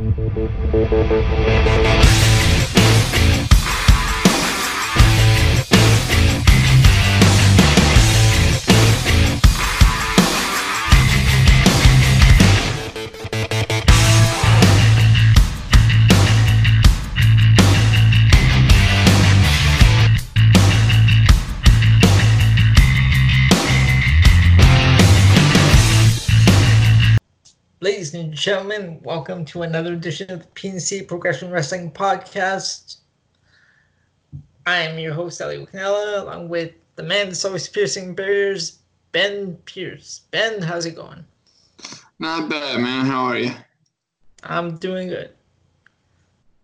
Ladies and gentlemen, welcome to another edition of the PNC Progression Wrestling Podcast. I am your host, Ali Wicknella, along with the man that's always piercing barriers, Ben Pierce. Ben, how's it going? Not bad, man. How are you? I'm doing good.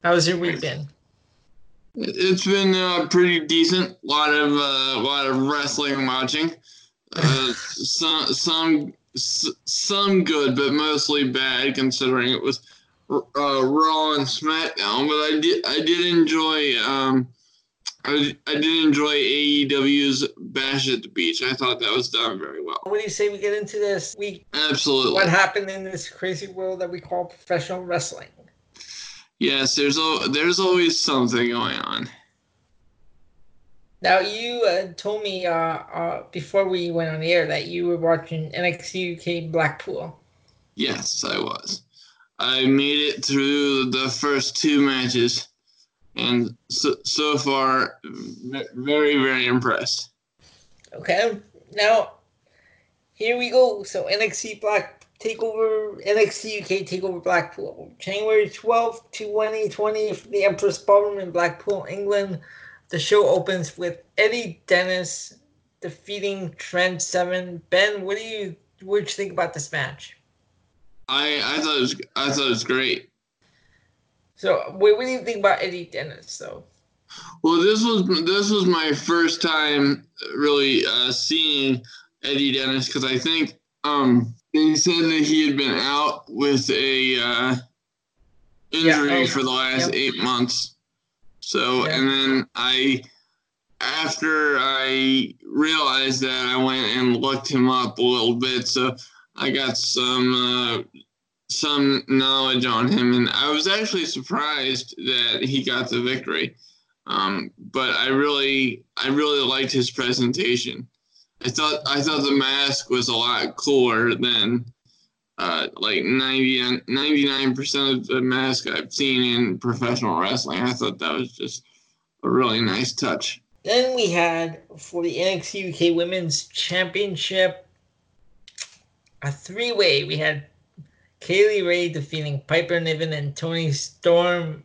How's your week been? It's been uh, pretty decent. A lot of uh, lot of wrestling watching. Uh, some some some good, but mostly bad, considering it was uh, Raw and SmackDown. But I did I did enjoy um, I, I did enjoy AEW's Bash at the Beach. I thought that was done very well. What do you say we get into this week? Absolutely. What happened in this crazy world that we call professional wrestling? Yes, there's there's always something going on. Now you uh, told me uh, uh, before we went on the air that you were watching NXT UK Blackpool. Yes, I was. I made it through the first two matches, and so, so far, very very impressed. Okay, now here we go. So NXT Black Takeover NXT UK Takeover Blackpool, January twelfth to 2020 for the Empress Ballroom in Blackpool, England. The show opens with Eddie Dennis defeating Trent Seven. Ben, what do you what do you think about this match? I I thought it was I thought it was great. So, what, what do you think about Eddie Dennis, though? Well, this was this was my first time really uh, seeing Eddie Dennis because I think um, they said that he had been out with a uh, injury yeah, oh, for the last yeah. eight months. So, yeah. and then I, after I realized that, I went and looked him up a little bit. So I got some uh, some knowledge on him, and I was actually surprised that he got the victory. Um, but I really, I really liked his presentation. I thought I thought the mask was a lot cooler than uh, like 99 percent of the mask I've seen in professional wrestling. I thought that was just a really nice touch. Then we had for the NXT UK Women's Championship a three-way. We had Kay Lee Ray defeating Piper Niven and Toni Storm.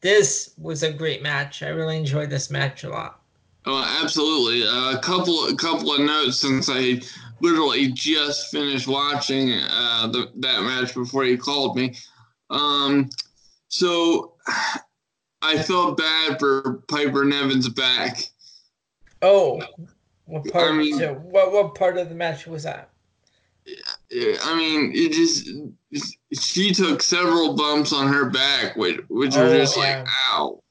This was a great match. I really enjoyed this match a lot. Oh, absolutely. Uh, a couple, a couple of notes since I literally just finished watching uh, the, that match before you called me. Um, so I felt bad for Piper Niven's back. Oh, what part? I mean, so what what part of the match was that? I mean, it just she took several bumps on her back, which which oh, are just yeah. like ow.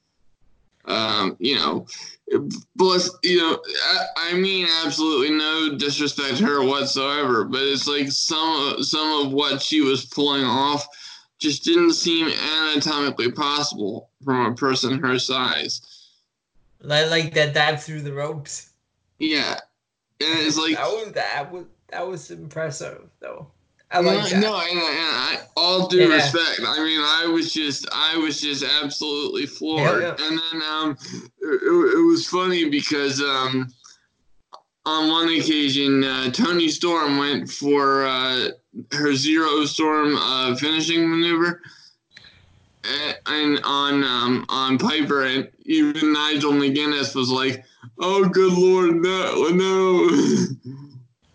Um, you know, but you know, I, I, mean, absolutely no disrespect to her whatsoever. But it's like some some of what she was pulling off just didn't seem anatomically possible from a person her size. Like like that dive through the ropes. Yeah, and it's like that was that was that was impressive though. I like that. No, and, and I, all due yeah. respect. I mean, I was just, I was just absolutely floored. Yeah, yeah. And then um, it, it, was funny because um, on one occasion, uh, Toni Storm went for uh, her zero storm uh, finishing maneuver, and, and on um, on Piper, and even Nigel McGuinness was like, "Oh, good lord, no, no."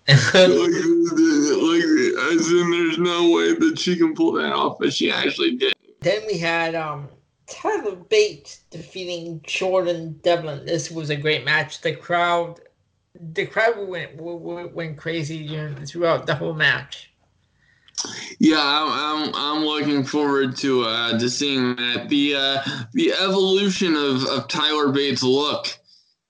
like, like, as in, there's no way that she can pull that off, but she actually did. Then we had um, Tyler Bates defeating Jordan Devlin. This was a great match. The crowd, the crowd went went, went crazy throughout the whole match. Yeah, I'm, I'm, I'm looking forward to uh, to seeing that the uh, the evolution of, of Tyler Bates' look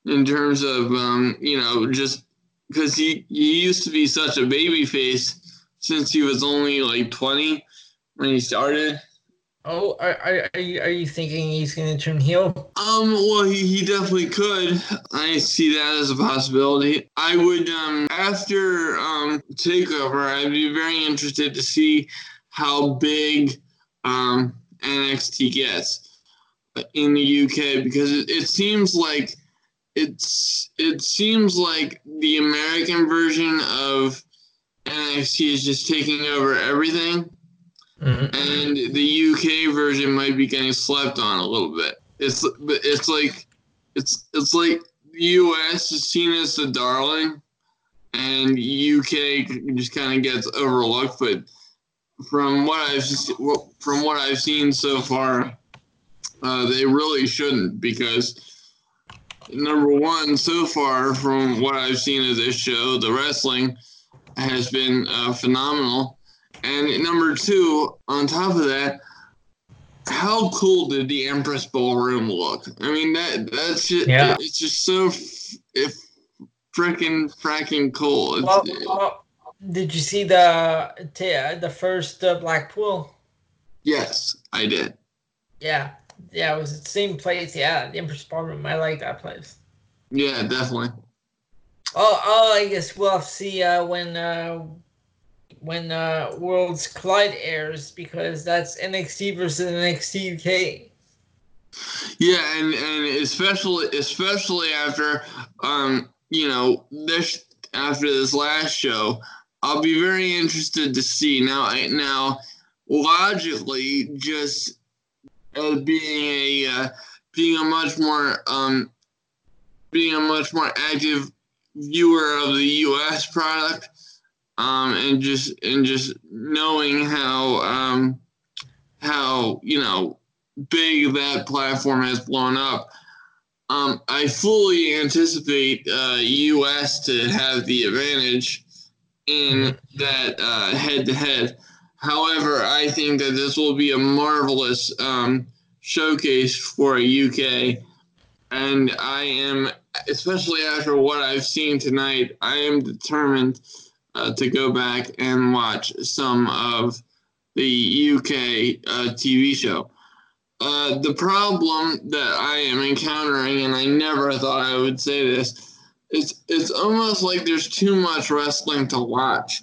in terms of um, you know just because he, he used to be such a baby face since he was only like 20 when he started. Oh, are, are, are, you, are you thinking he's going to turn heel? Um, well, he, he definitely could. I see that as a possibility. I would, um, after um, TakeOver, I'd be very interested to see how big um, NXT gets in the UK because it, it seems like it's it seems like the American version of NXT is just taking over everything Mm-hmm. And the UK version might be getting slept on a little bit. It's it's like it's it's like the US is seen as the darling, and UK just kind of gets overlooked. But from what I've from what I've seen so far, uh, they really shouldn't because number one, so far from what I've seen of this show, the wrestling has been uh, phenomenal. And number two, on top of that, how cool did the Empress Ballroom look? I mean, that that's just yeah. it's just so if freaking fracking cool. It's, well, well, did you see the the first uh, Blackpool? Yes, I did. Yeah, yeah, it was the same place. Yeah, the Empress Ballroom. I like that place. Yeah, definitely. Oh, oh, I guess we'll have to see uh, when uh, when uh, Worlds Collide airs because that's NXT versus NXT UK. Yeah, and and especially especially after um you know this after this last show, I'll be very interested to see now I, now logically just uh, being a uh, being a much more um being a much more active viewer of the US product um, and just and just knowing how um, how you know big that platform has blown up. Um, I fully anticipate uh, U.S. to have the advantage in that head to head. However, I think that this will be a marvelous um, showcase for a UK, and I am, especially after what I've seen tonight, I am determined uh, to go back and watch some of the UK uh, TV show. Uh, the problem that I am encountering, and I never thought I would say this, is it's almost like there's too much wrestling to watch,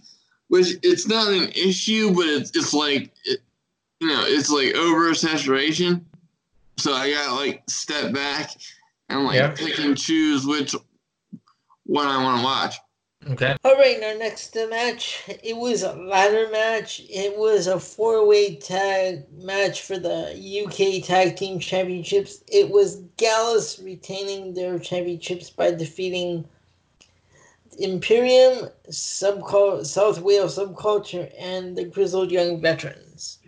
which it's not an issue, but it's it's like it, you know it's like oversaturation. So I gotta like step back and like yeah. pick and choose which one I want to watch. Okay. All right, our next match. It was a ladder match. It was a four-way tag match for the UK Tag Team Championships. It was Gallus retaining their championships by defeating Imperium, Subcul- South Wales Subculture, and the Grizzled Young Veterans.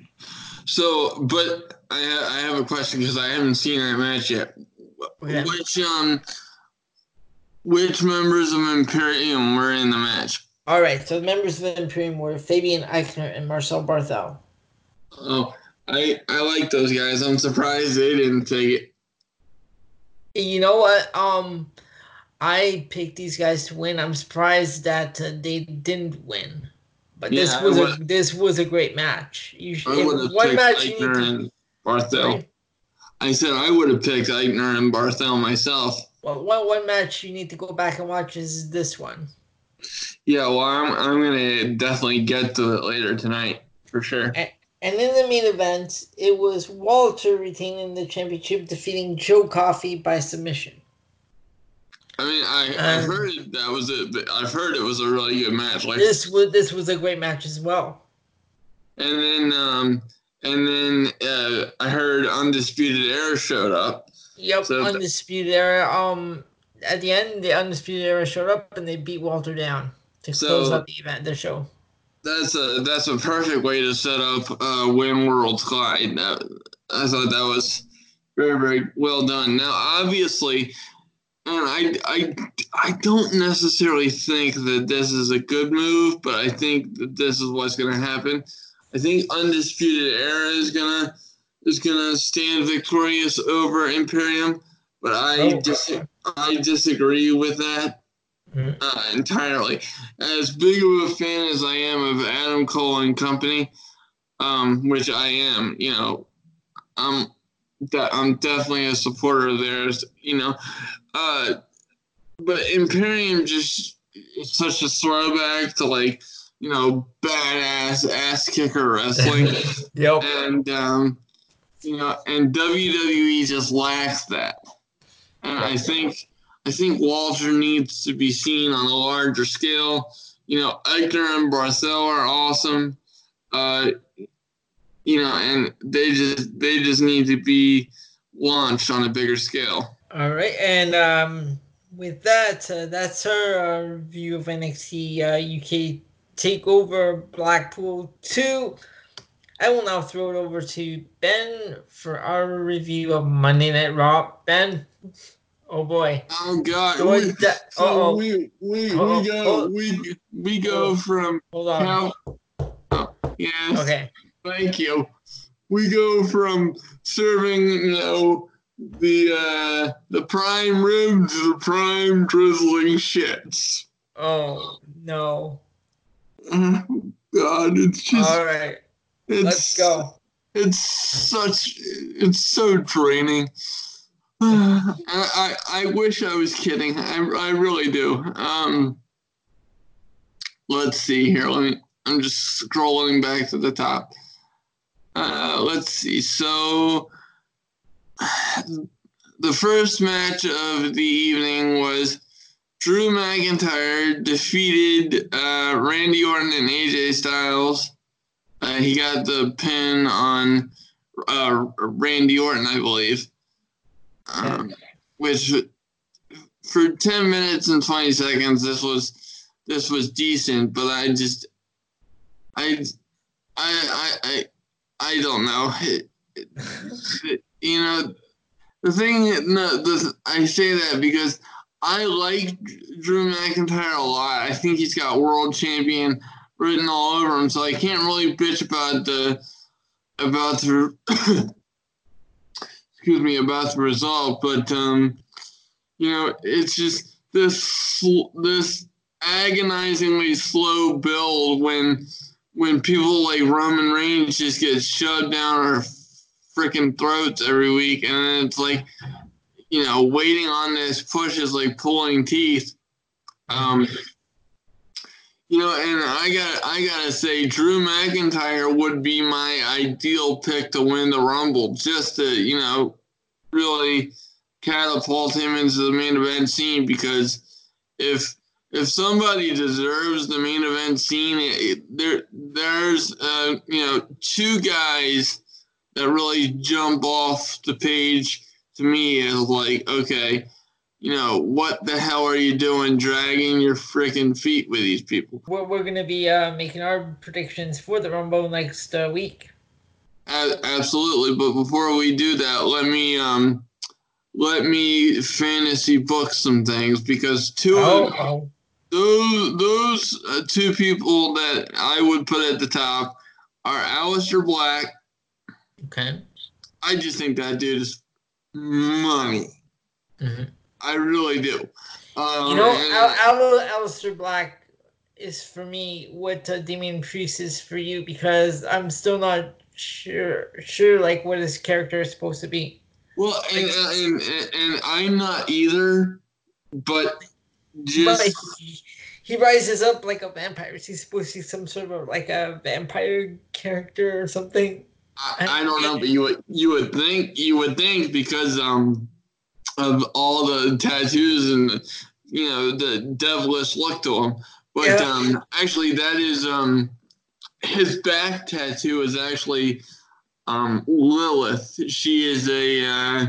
So, but I, I have a question because I haven't seen that match yet. Okay. Which um which members of Imperium were in the match? All right, so the members of Imperium were Fabian Aichner and Marcel Barthel. Oh, I I like those guys. I'm surprised they didn't take it. You know what? Um, I picked these guys to win. I'm surprised that uh, they didn't win. But yeah, this was a this was a great match. You should, I would have one match Aichner and Barthel. I said I would have picked Aichner and Barthel myself. Well, one one match you need to go back and watch is this one. Yeah, well, I'm I'm gonna definitely get to it later tonight for sure. And, and in the main event, it was Walter retaining the championship, defeating Joe Coffey by submission. I mean, I, I heard that was it. I've heard it was a really good match. Like this was this was a great match as well. And then, um, and then uh, I heard Undisputed Era showed up. Yep, so Undisputed Era. Um, at the end, the Undisputed Era showed up and they beat Walter down to so close up the event, the show. That's a that's a perfect way to set up uh, When Worlds Collide. That, I thought that was very very well done. Now, obviously, and I I I don't necessarily think that this is a good move, but I think that this is what's going to happen. I think Undisputed Era is gonna is going to stand victorious over Imperium, but I oh, dis- I disagree with that mm-hmm. uh, entirely. As big of a fan as I am of Adam Cole and company, um, which I am, you know, I'm that I'm definitely a supporter of theirs. You know, uh, but Imperium just is such a throwback to like you know badass ass kicker wrestling. yep. And um, you know, and WWE just lacks that. And I think I think Walter needs to be seen on a larger scale. You know, Aichner and Barthel are awesome. Uh, you know, and they just they just need to be launched on a bigger scale. All right, and um, with that, uh, that's our uh, review of NXT uh, UK Takeover Blackpool Two. I will now throw it over to Ben for our review of Monday Night Raw. Ben, oh boy. Oh God. So we, da- so we we, Uh-oh. we go Oh. we we go from Hold on. how oh, yes Okay. thank you. We go from serving you know the uh the prime rib to the prime drizzling shits. Oh no. Oh, God, it's just All right. it's Let's go. it's such it's so draining I, I i wish i was kidding i i really do um let's see here let me i'm just scrolling back to the top uh let's see so the first match of the evening was Drew McIntyre defeated uh, Randy Orton and AJ Styles. Uh, he got the pin on uh, Randy Orton, I believe. Um, which for ten minutes and twenty seconds, this was this was decent, but I just I I I I, I don't know. It, it- you know, the thing. No, I say that because I like Drew McIntyre a lot. I think he's got world champion written all over him, so I can't really bitch about the about the excuse me about the result. But um, you know, it's just this this agonizingly slow build when when people like Roman Reigns just get shoved down our freaking throats every week, and it's like you know, waiting on this push is like pulling teeth. Um, you know, and I got I gotta say, Drew McIntyre would be my ideal pick to win the Rumble, just to you know, really catapult him into the main event scene. Because if if somebody deserves the main event scene, it, there there's uh, you know two guys that really jump off the page to me is like, okay, you know, what the hell are you doing dragging your freaking feet with these people? We're, we're going to be uh, making our predictions for the Rumble next uh, week. A- absolutely. But before we do that, let me um let me fantasy book some things because two Oh, of oh. those those uh, two people that I would put at the top are Aleister Black. Okay. I just think that dude is money. hmm I really do. Um, You know, and- Al- Al- Aleister Black is for me what uh, Damian Priest is for you because I'm still not sure sure like what his character is supposed to be. Well, and, and, and, and I'm not either, but But just he, he rises up like a vampire. Is he supposed to be some sort of like a vampire character or something? I, I don't know, but you would you would think you would think because um of all the tattoos and you know the devilish look to him, but Yeah. um actually that is um his back tattoo is actually um Lilith. She is a uh,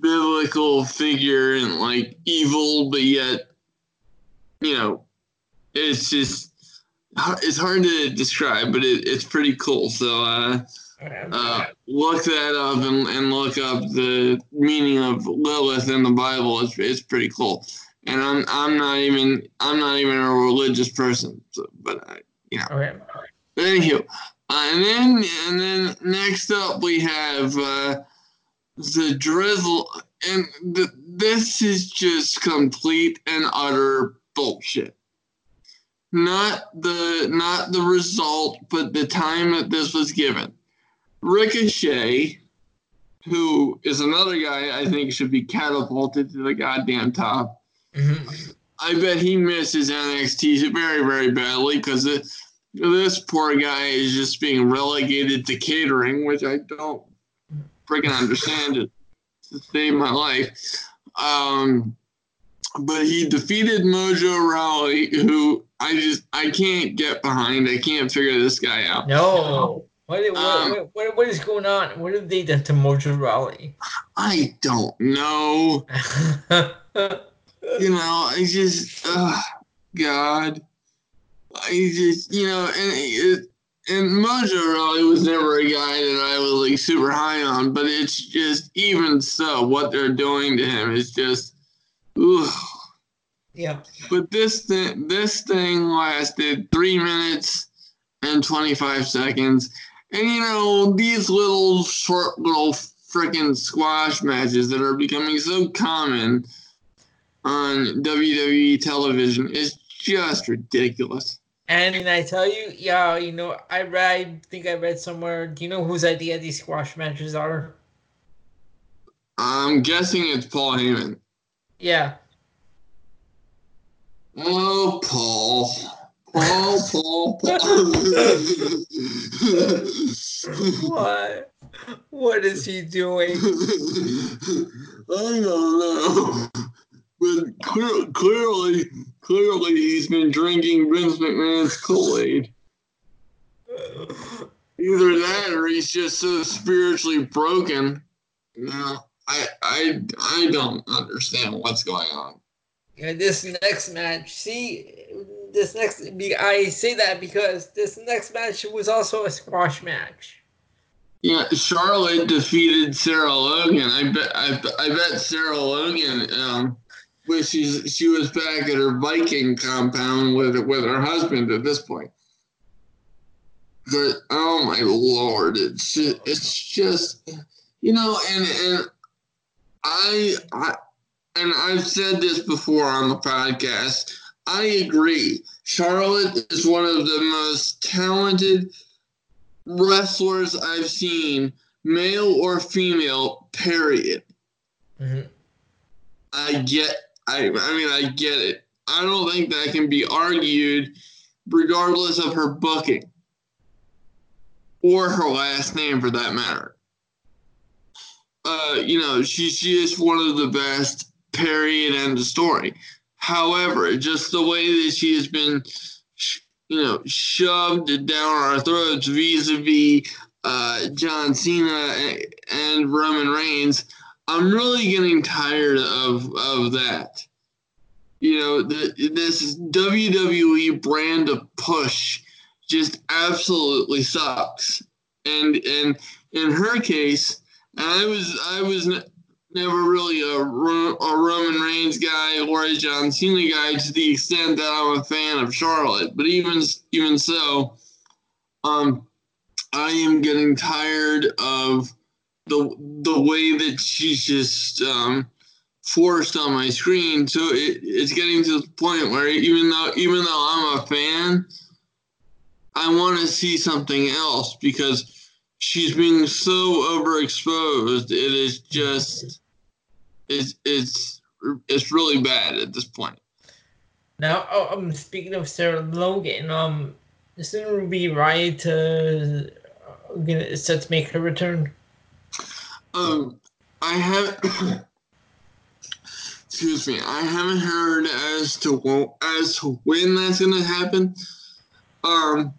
biblical figure and like evil, but yet you know it's just it's hard to describe, but it, it's pretty cool. So uh, uh, look that up and, and look up the meaning of Lilith in the Bible. It's, it's pretty cool. And I'm I'm not even I'm not even a religious person, so, but I, you know. okay. Anywho, uh, and then and then next up we have uh, the drizzle, and the, this is just complete and utter bullshit. Not the not the result, but the time that this was given. Ricochet who is another guy I think should be catapulted to the goddamn top. Mhm. I bet he misses NXT very, very badly because this poor guy is just being relegated to catering, which I don't freaking understand it to save my life. Um, but he defeated Mojo Rawley, who I just I can't get behind. I can't figure this guy out. No. What, what, Um, what, what, what is going on? What have they done to Mojo Rawley? I don't know. You know, I just, uh, God, I just, you know, and it, and Mojo Rawley was never a guy that I was like super high on, but it's just even so, what they're doing to him is just, ooh. yeah. But this thing, this thing lasted three minutes and twenty five seconds, and you know these little short little freaking squash matches that are becoming so common on WWE television is just ridiculous. And I tell you, yeah, you know, I read, I think I read somewhere. Do you know whose idea these squash matches are? I'm guessing it's Paul Heyman. Yeah. Oh, Paul. Paul, Paul, Paul. What? What is he doing? I don't know. But clear, clearly, clearly he's been drinking Vince McMahon's Kool-Aid. Either that or he's just so spiritually broken. No, I, I, I don't understand what's going on. Yeah, this next match, see, this next, I say that because this next match was also a squash match. Yeah, Charlotte defeated Sarah Logan. I bet, I, I bet Sarah Logan, um, wishes she was back at her Viking compound with with her husband at this point. But oh my lord, it's just, it's just you know, and and I I and I've said this before on the podcast. I agree. Charlotte is one of the most talented wrestlers I've seen, male or female. Period. Mhm. I get. I. I mean, I get it. I don't think that can be argued, regardless of her booking or her last name, for that matter. Uh, you know, she she is one of the best. Period. End of story. However, just the way that she has been, you know, shoved down our throats vis-a-vis uh, John Cena and, Roman Reigns, I'm really getting tired of of that. You know, the, this WWE brand of push just absolutely sucks. And and in her case, I was I was never really a, a Roman Reigns guy or a John Cena guy to the extent that I'm a fan of Charlotte. But even even so, um, I am getting tired of the the way that she's just um, forced on my screen. So it, it's getting to the point where even though even though I'm a fan, I want to see something else because she's being so overexposed. It is just it's it's it's really bad at this point. Now, oh, um, speaking of Sarah Logan, um, isn't Ruby Riott uh, gonna set to make her return? Um, I have. excuse me. I haven't heard as to wo- as to when that's gonna happen. Um,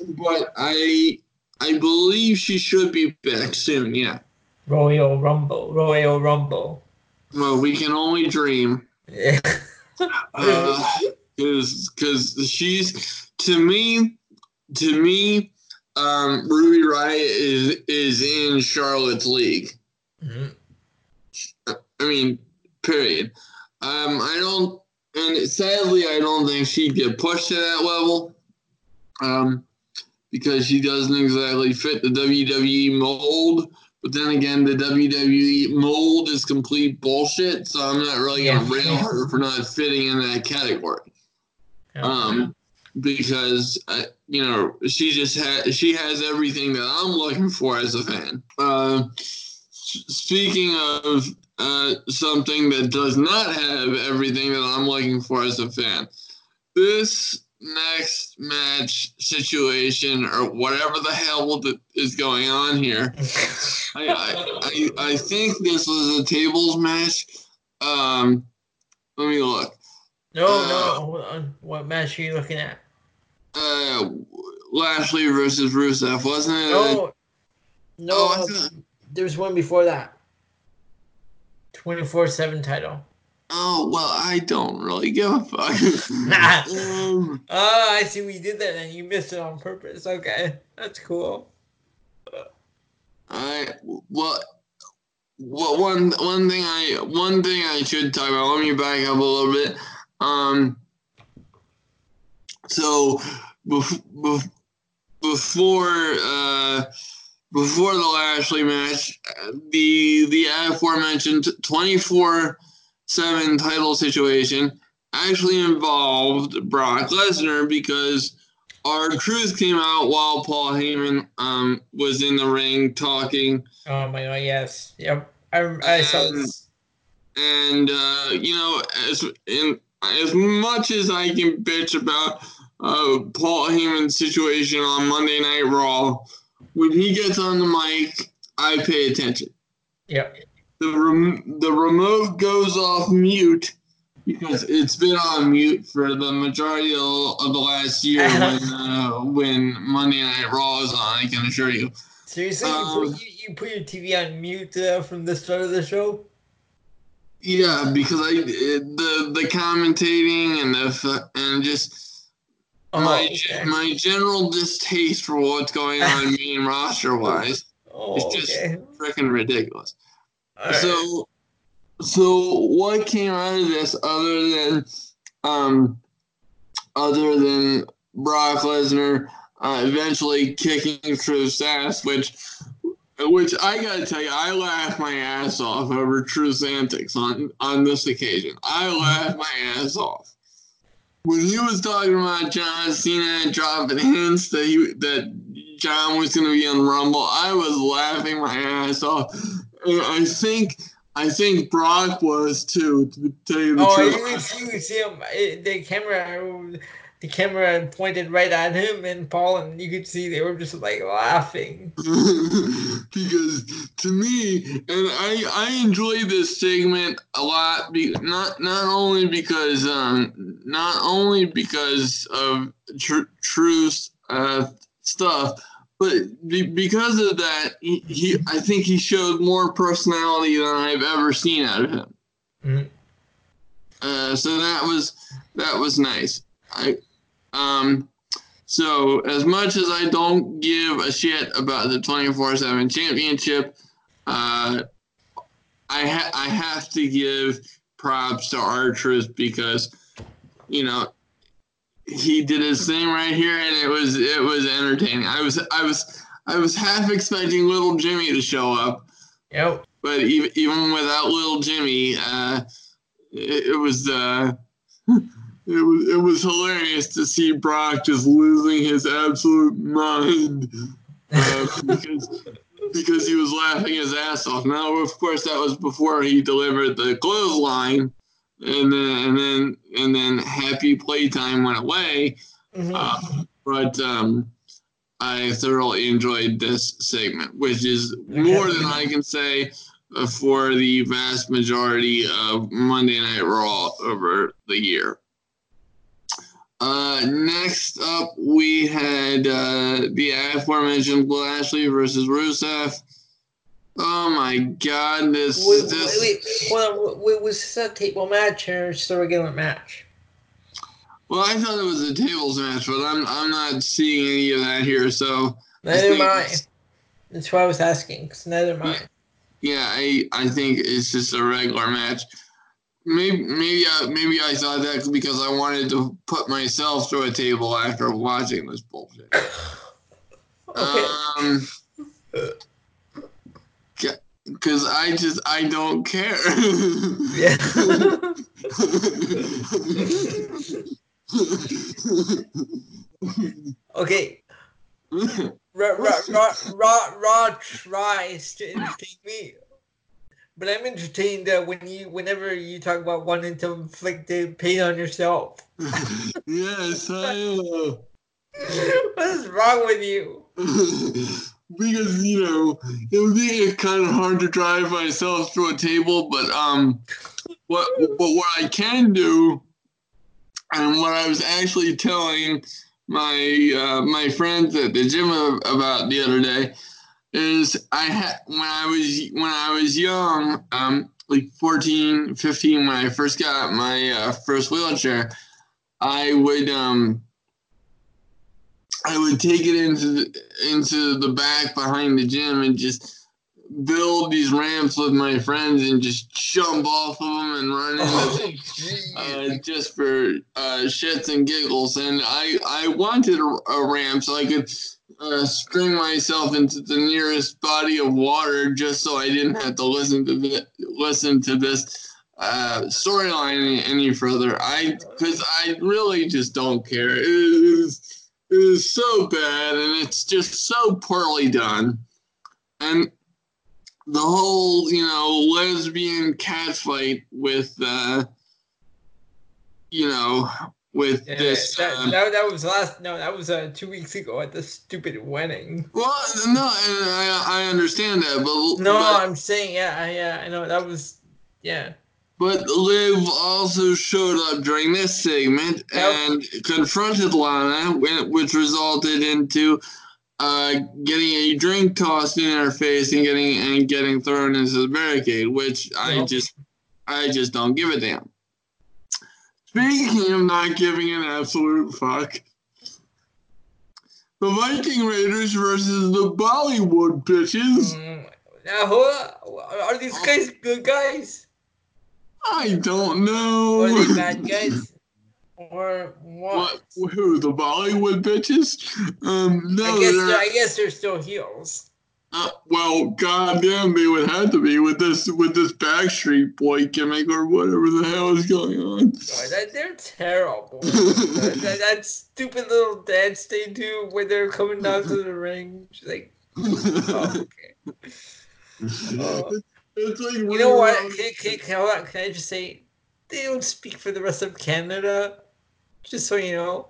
but I I believe she should be back soon. Yeah. Royal Rumble, Royal Rumble. Well, we can only dream. Yeah. because because she's to me to me um ruby riott is is in charlotte's league Mhm. i mean period um i don't and sadly i don't think she'd get pushed to that level um because she doesn't exactly fit the wwe mold but then again the wwe mold is complete bullshit so i'm not really gonna rail her for not fitting in that category. Um, because uh, you know she just has she has everything that I'm looking for as a fan. Uh, speaking of uh, something that does not have everything that I'm looking for as a fan, this next match situation or whatever the hell is going on here, I, I, I, think this was a tables match. Um, let me look. No, uh, no, hold on. What match are you looking at? Uh, Lashley versus Rusev, wasn't it? No, no. Oh, there's one before that. 24 7 title. Oh, well, I don't really give a fuck. um, oh, I see we did that and you missed it on purpose. Okay, that's cool. I, well, well, one one thing I one thing I should talk about. Let me back up a little bit. Um, so before before uh, before the Lashley match, the the aforementioned twenty four seven title situation actually involved Brock Lesnar because R-Truth came out while Paul Heyman um, was in the ring talking. Oh my god! Yes, yep. I, I saw this. And uh, you know, as in as much as I can bitch about uh, Paul Heyman's situation on Monday Night Raw, when he gets on the mic, I pay attention. Yep. The rem- the remote goes off mute because it's been on mute for the majority of the last year when uh, when Monday Night Raw is on. I can assure you. Seriously, um, you, put, you, you, put your TV on mute uh, from the start of the show? Yeah, because I the the commentating and the and just oh, my okay. my general distaste for what's going on main roster wise oh, is just okay. freaking ridiculous. Right. So so what came out of this other than um other than Brock Lesnar uh, eventually kicking Truth's ass, which which I gotta tell you, I laughed my ass off over Truth's antics on on this occasion. I laughed my ass off when he was talking about John Cena dropping hints that he that John was going to be on Rumble. I was laughing my ass off. I think I think Brock was too. To tell you the oh, truth. Oh, you, you see him. The camera the camera pointed right at him and Paul, and you could see they were just like laughing. because to me, and I I enjoy this segment a lot. Be, not not only because um not only because of tr- truth uh, stuff, but be, because of that, he, he I think he showed more personality than I've ever seen out of him. Mm-hmm. Uh, so that was that was nice. I um, so as much as I don't give a shit about the 24/7 championship, uh, I ha- I have to give props to R-Truth because you know he did his thing right here and it was it was entertaining. I was I was I was half expecting little Jimmy to show up. Yep. But even even without little Jimmy, uh, it, it was uh, it was it was hilarious to see Brock just losing his absolute mind uh, because because he was laughing his ass off. Now, of course, that was before he delivered the clothesline, and then and then and then happy playtime went away. Mm-hmm. Uh, but um, I thoroughly enjoyed this segment, which is more than I can say for the vast majority of Monday Night Raw over the year. Uh, next up, we had uh, the aforementioned Lashley versus Rusev. Oh my God! This wait, this. Hold on. Was this a table match or just a regular match? Well, I thought it was a tables match, but I'm I'm not seeing any of that here. So neither am I. That's why I was asking. Cause neither am I. Yeah, I I think it's just a regular match maybe maybe I, maybe I thought that because I wanted to put myself through a table after watching this bullshit. okay. Um, because I just I don't care. yeah. okay. Raw, raw, raw, raw tries to entertain me but I'm entertained uh, when you, whenever you talk about wanting to inflict pain on yourself. yes, I. Uh... what is wrong with you? Because you know it would be kind of hard to drive myself through a table, but um, what but what I can do, and what I was actually telling my uh, my friends at the gym about the other day is I had when I was when I was young, um, like 14, 15, when I first got my uh, first wheelchair, I would um I would take it into the, into the back behind the gym and just build these ramps with my friends and just jump off of them and run into oh, uh, just for uh, shits and giggles. And I I wanted a, a ramp so I could uh, string myself into the nearest body of water just so I didn't have to listen to the, listen to this uh, storyline any, any, further. I because I really just don't care. It it is so bad and it's just so poorly done. And the whole, you know, lesbian cat fight with, uh, you know, with yeah, this. That, that, that, was last. No, that was uh, two weeks ago at the stupid wedding. Well, no, I I understand that, but no, but, I'm saying yeah, yeah, I know that was yeah. But Liv also showed up during this segment yep. and confronted Lana, which resulted into uh, getting a drink tossed in her face and getting and getting thrown into the barricade, which I just I just don't give a damn. Speaking of not giving an absolute fuck, the Viking Raiders versus the Bollywood bitches. Mm, now, are these guys good guys? I don't know. Are they bad guys? Or what? what? Who the Bollywood bitches? Um, no, I guess they're, I guess they're still heels. Uh, well, goddamn, they would have to be with this with this Backstreet Boy gimmick or whatever the hell is going on. Oh, that, they're terrible. that, that, that, stupid little dance they do when they're coming down to the ring. She's like, oh, okay. Uh, it's like you know what? Can, can, can, can I just say they don't speak for the rest of Canada? Just so you know.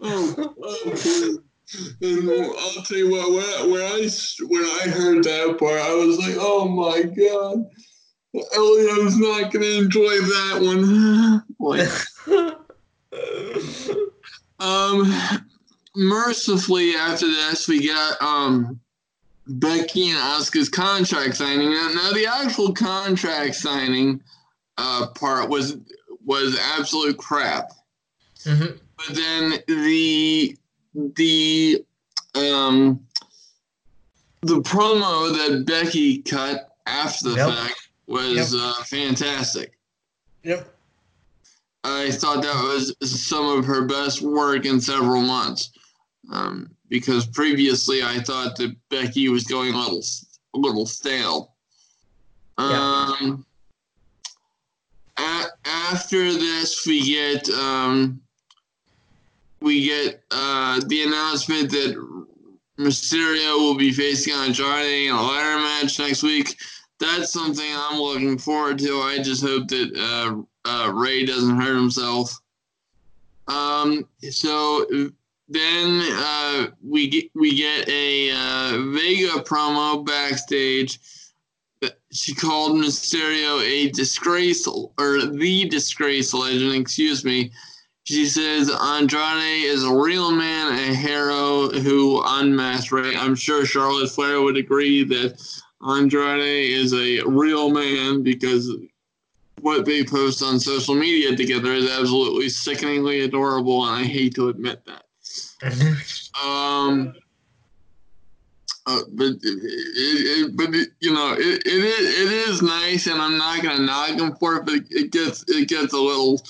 Oh, oh and I'll tell you what, when I, when I when I heard that part, I was like, oh my god, Elio's not gonna enjoy that one. um, mercifully after this, we got um Becky and Asuka's contract signing. Now, the actual contract signing uh, part was was absolute crap. Mm-hmm. But then the the um the promo that Becky cut after the yep. fact was yep. uh, fantastic. Yep. I thought that was some of her best work in several months. Um, because previously I thought that Becky was going a little a little stale. Um, a- after this, we get um, we get uh, the announcement that Mysterio will be facing Andrade in a ladder match next week. That's something I'm looking forward to. I just hope that uh, uh, Rey doesn't hurt himself. Um, so then uh, we get we get a uh, Vega promo backstage. She called Mysterio a disgrace or the disgrace legend. Excuse me she says Andrade is a real man, a hero who unmasked Rey. I'm sure Charlotte Flair would agree that Andrade is a real man because what they post on social media together is absolutely sickeningly adorable, and I hate to admit that. Um, uh, but it, it, but it, you know it, it is it is nice, and I'm not gonna knock him for it, but it gets it gets a little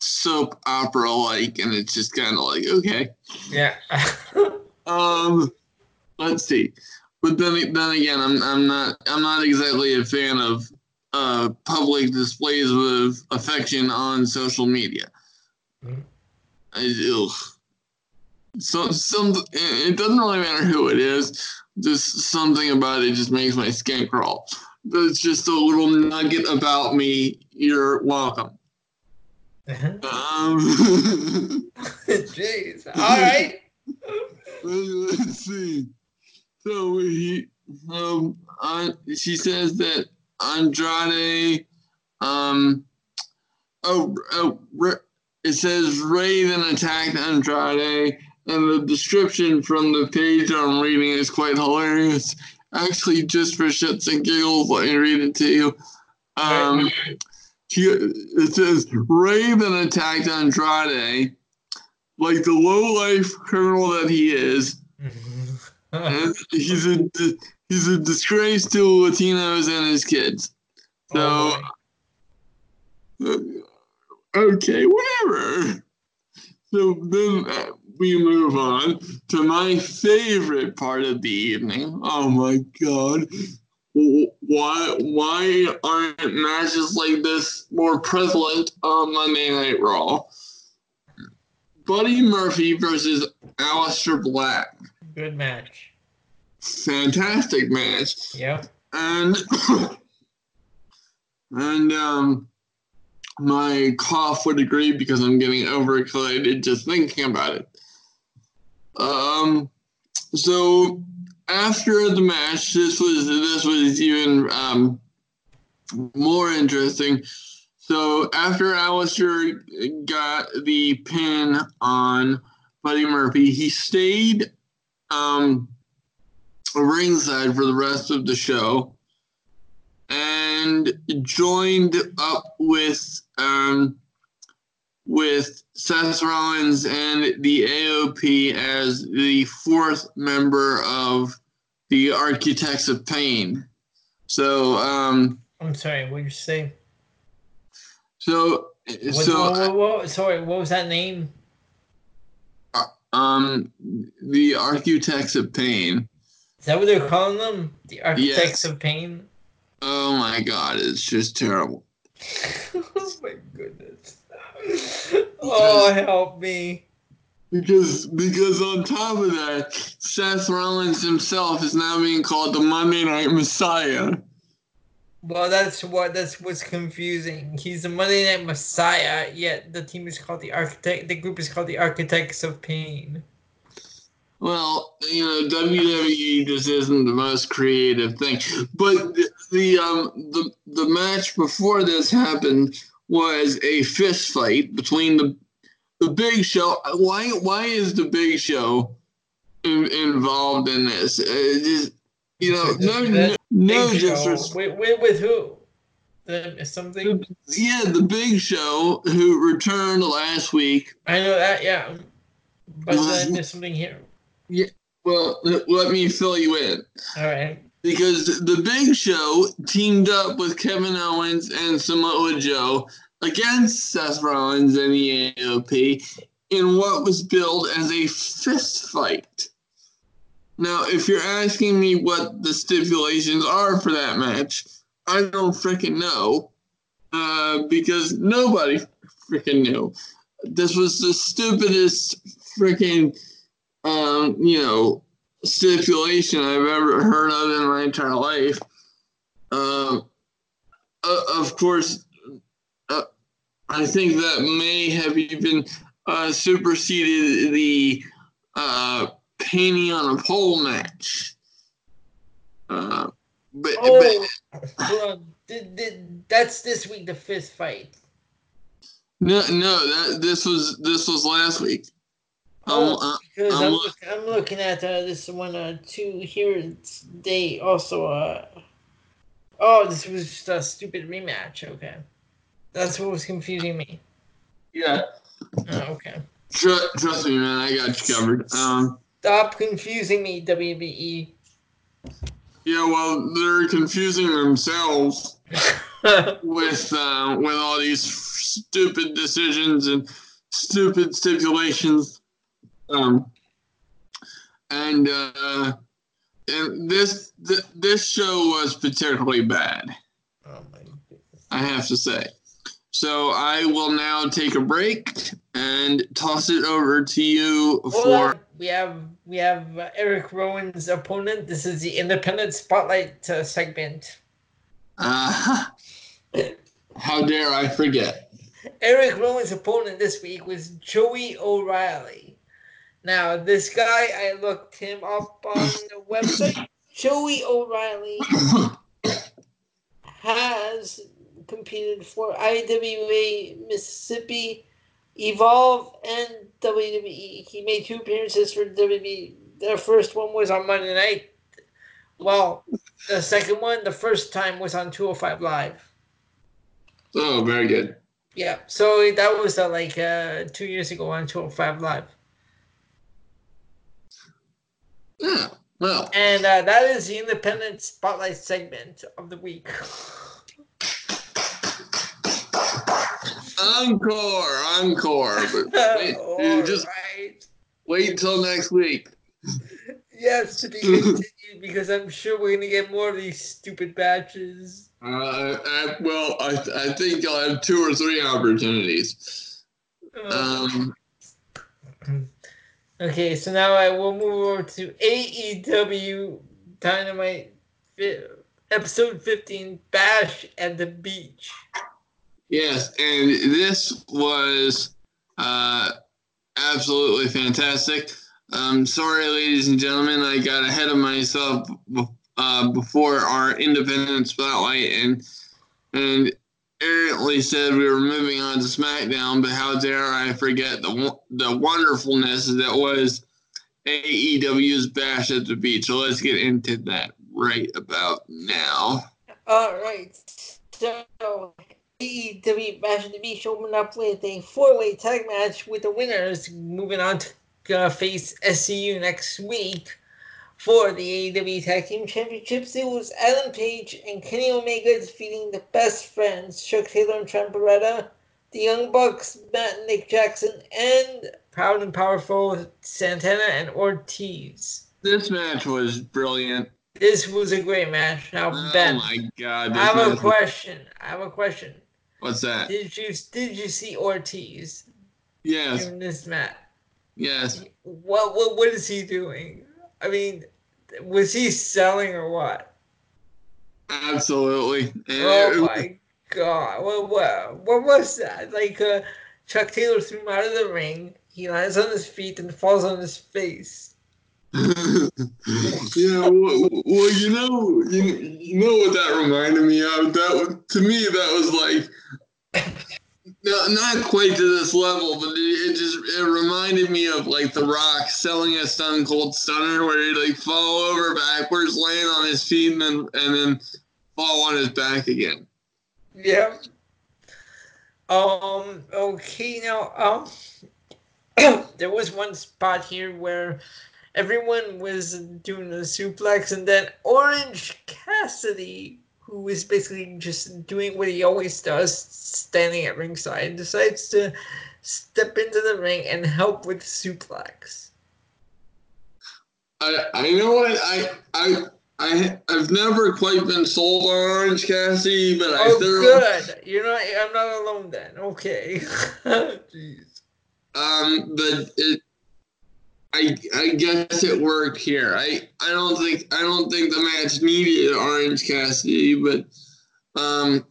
soap opera like, and it's just kind of like okay. Yeah. um, let's see, but then then again, I'm I'm not I'm not exactly a fan of uh public displays of affection on social media. Mm-hmm. I, ugh. So some it doesn't really matter who it is, just something about it just makes my skin crawl. That's just a little nugget about me. You're welcome. Um, Jeez. All right. let's see. So he, um, uh, she says that Andrade, um, oh, oh, it says then attacked Andrade, and the description from the page I'm reading is quite hilarious. Actually, just for shits and giggles, let me read it to you. Um, it says then attacked Andrade, like the low life criminal that he is. and he's a he's a disgrace to Latinos and his kids. So, oh okay, whatever. So then uh, we move on to my favorite part of the evening. Oh my god. Why why aren't matches like this more prevalent on Monday Night Raw? Buddy Murphy versus Aleister Black. Good match. Fantastic match. Yeah. And and um my cough would agree because I'm getting overexcited just thinking about it. Um, so after the match, this was this was even um, more interesting. So after Aleister got the pin on Buddy Murphy, he stayed um, ringside for the rest of the show and joined up with um, with Seth Rollins and the AOP as the fourth member of the Architects of Pain. So, um, I'm sorry, what did you say? So, what, so what, what, sorry, what was that name? Uh, um, the Architects of Pain. Is that what they're calling them? The Architects Yes. of Pain? Oh my God, it's just terrible. oh my goodness. Oh, help me. Because because on top of that, Seth Rollins himself is now being called the Monday Night Messiah. Well, that's what that's what's confusing. He's the Monday Night Messiah, yet the team is called the Architect. The group is called the Architects of Pain. Well, you know, WWE just isn't the most creative thing. But the, the um the the match before this happened was a fist fight between the the Big Show. Why why is the Big Show in, involved in this? Uh, just, you know, no no, no Big Show. disrespect. With, with, with who? The, something. Yeah, the Big Show who returned last week. I know that. Yeah. But Was- then there's something here. Yeah. Well, let me fill you in. All right. Because the Big Show teamed up with Kevin Owens and Samoa Joe against Seth Rollins and the AOP in what was billed as a fist fight. Now, if you're asking me what the stipulations are for that match, I don't freaking know uh, because nobody freaking knew. This was the stupidest freaking, um, you know, stipulation I've ever heard of in my entire life. Um, uh, of course, uh, I think that may have even uh, superseded the uh, painting on a pole match. Uh, but, Oh. Did, did, that's this week, the fifth fight. no, no, that this was this was last week. Um, uh, because I'm I'm, look- I'm looking at uh, this one, uh, two here. They also, uh, oh, this was just a stupid rematch. Okay. That's what was confusing me. yeah, Oh, okay. trust, trust me, man, I got you covered. Um, Stop confusing me, E. WWE. yeah, well, they're confusing themselves. with uh, with all these stupid decisions and stupid stipulations. Um, and uh, and this th- this show was particularly bad, oh my goodness. I have to say. So I will now take a break and toss it over to you Hold for. on. we have we have uh, Eric Rowan's opponent. This is the Independent Spotlight uh, segment. Uh, how dare I forget? Eric Rowan's opponent this week was Joey O'Reilly. Now, this guy, I looked him up on the website. Joey O'Reilly has competed for IWA Mississippi, Evolve, and WWE. He made two appearances for WWE. The first one was on Monday night. Well, the second one, the first time was on 205 Live. Oh, very good. Yeah, so that was uh, like uh, two years ago on 205 Live. Yeah, well. And uh, that is the independent spotlight segment of the week. Encore, encore. Wait, just right. wait until next week. Yes, to be continued because I'm sure we're gonna get more of these stupid batches. Uh, I, well, I, I think I'll have two or three opportunities. Uh, Um, okay, so now I will move over to AEW Dynamite episode 15 Bash at the Beach. yes, and this was uh, absolutely fantastic. Um, sorry, ladies and gentlemen, I got ahead of myself uh, before our independent spotlight and and errantly said we were moving on to SmackDown, but how dare I forget the the wonderfulness that was AEW's Bash at the Beach. So let's get into that right about now. All right. So AEW Bash at the Beach opened up with a four-way tag match with the winners moving on to uh, face SCU next week for the AEW Tag Team Championships. It was Adam Page and Kenny Omega defeating the best friends Chuck Taylor and Trent Beretta, the Young Bucks, Matt and Nick Jackson, and Proud and Powerful Santana and Ortiz. This match was brilliant. This was a great match. Now, Oh Ben, my god! I have a was- question. I have a question. What's that? Did you did you see Ortiz Yes, during this match? yes. What what what is he doing? I mean, was he selling or what? Absolutely. And Oh my god! What what what was that? Like uh, Chuck Taylor threw him out of the ring. He lands on his feet and falls on his face. yeah, well, well, you know, you, you know what that reminded me of. That to me, that was like, no, not quite to this level, but it, just it reminded me of like The Rock selling a Stone Cold Stunner, where he like fall over backwards, land on his feet, and then and then fall on his back again. Yeah. Um. Okay. Now, um, there was one spot here where everyone was doing a suplex, and then Orange Cassidy, who was basically just doing what he always does, standing at ringside, decides to step into the ring and help with suplex. I I know what I I. I I've never quite been sold on Orange Cassidy, but I Oh, thoroughly good. You're not. I'm not alone then. Okay. Jeez. Um, but it, I I guess it worked here. I I don't think I don't think the match needed Orange Cassidy, but um,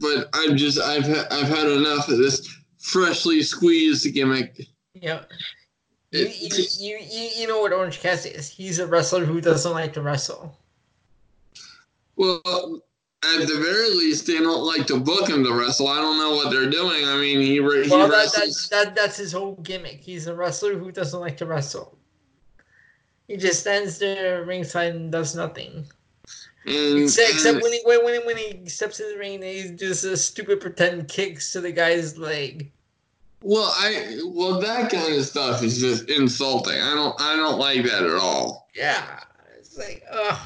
but I've just I've ha- I've had enough of this freshly squeezed gimmick. Yeah. You, you, you, you, you know what Orange Cassidy is. He's a wrestler who doesn't like to wrestle. well, at the very least, they don't like to book him to wrestle. I don't know what they're doing. I mean, he, he Well, that, wrestles. that, that, that's his whole gimmick. He's a wrestler who doesn't like to wrestle. He just stands there ringside and does nothing. and, Except, except and- when, he, when, when, when he steps in the ring, he does a stupid pretend kicks to the guy's leg. well, I well that kind of stuff is just insulting. I don't I don't like that at all. Yeah. It's like, ugh.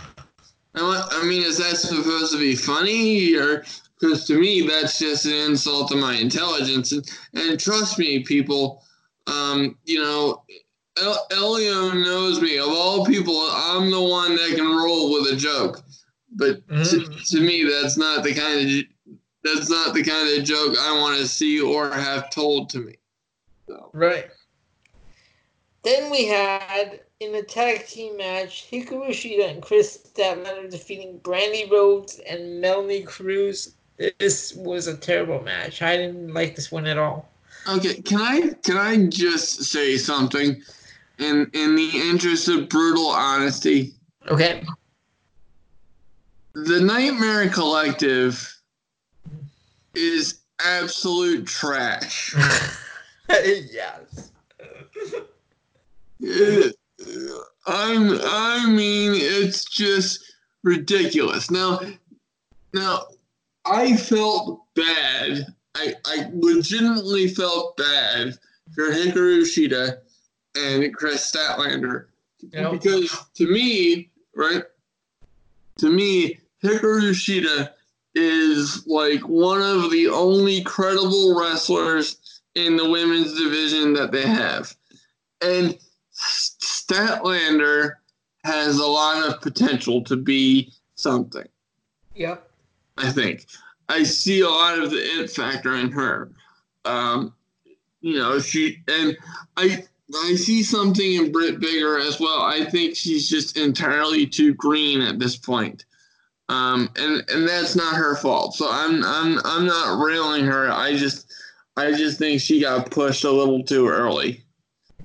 I mean, is that supposed to be funny, or because to me that's just an insult to my intelligence? And, and trust me, people, um, you know, El- Elio knows me. Of all people, I'm the one that can roll with a joke. But to, Mhm. to me, that's not the kind of that's not the kind of joke I want to see or have told to me. So. Right. Then we had in a tag team match Hikaru Shida and Kris Statlander defeating Brandi Rhodes and Melanie Cruz. This was a terrible match. I didn't like this one at all. Okay, can I can I just say something in in the interest of brutal honesty? Okay. The Nightmare Collective is absolute trash. yes. It- I'm I mean it's just ridiculous. Now now I felt bad. I, I legitimately felt bad for Hikaru Shida and Kris Statlander. Yep. Because to me, right? To me, Hikaru Shida is like one of the only credible wrestlers in the women's division that they have. And Statlander has a lot of potential to be something. Yep. I think I see a lot of the it factor in her. Um, you know, she and I I see something in Britt Baker as well. I think she's just entirely too green at this point. Um, and and that's not her fault. So I'm I'm I'm not railing her. I just I just think she got pushed a little too early.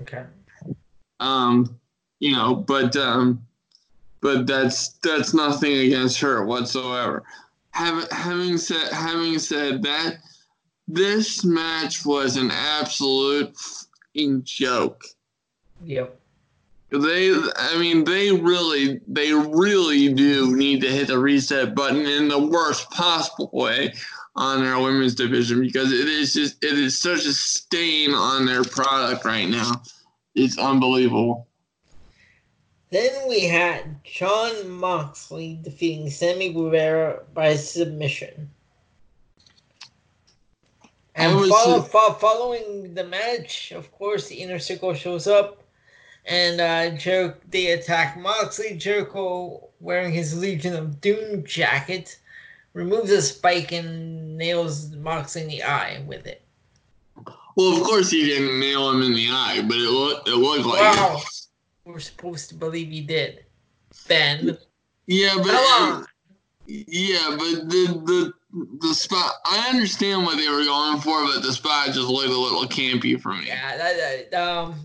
Okay. Um, you know, but um, but that's that's nothing against her whatsoever. Having having said having said that, this match was an absolute fucking joke. Yep. They, I mean, they really, they really do need to hit the reset button in the worst possible way on their women's division because it is just, it is such a stain on their product right now. It's unbelievable. Then we had Jon Moxley defeating Sammy Guevara by submission. And follow, fo- following the match, of course, the inner circle shows up, and uh, Jer- they attack Moxley. Jericho, wearing his Legion of Doom jacket, removes a spike and nails Moxley in the eye with it. Well, of course he didn't nail him in the eye, but it looked, it looked like Wow. it. We're supposed to believe he did. Ben, Yeah, but on. yeah, but the the the spot. I understand what they were going for, but the spot just looked a little campy for me. Yeah, that, that, um,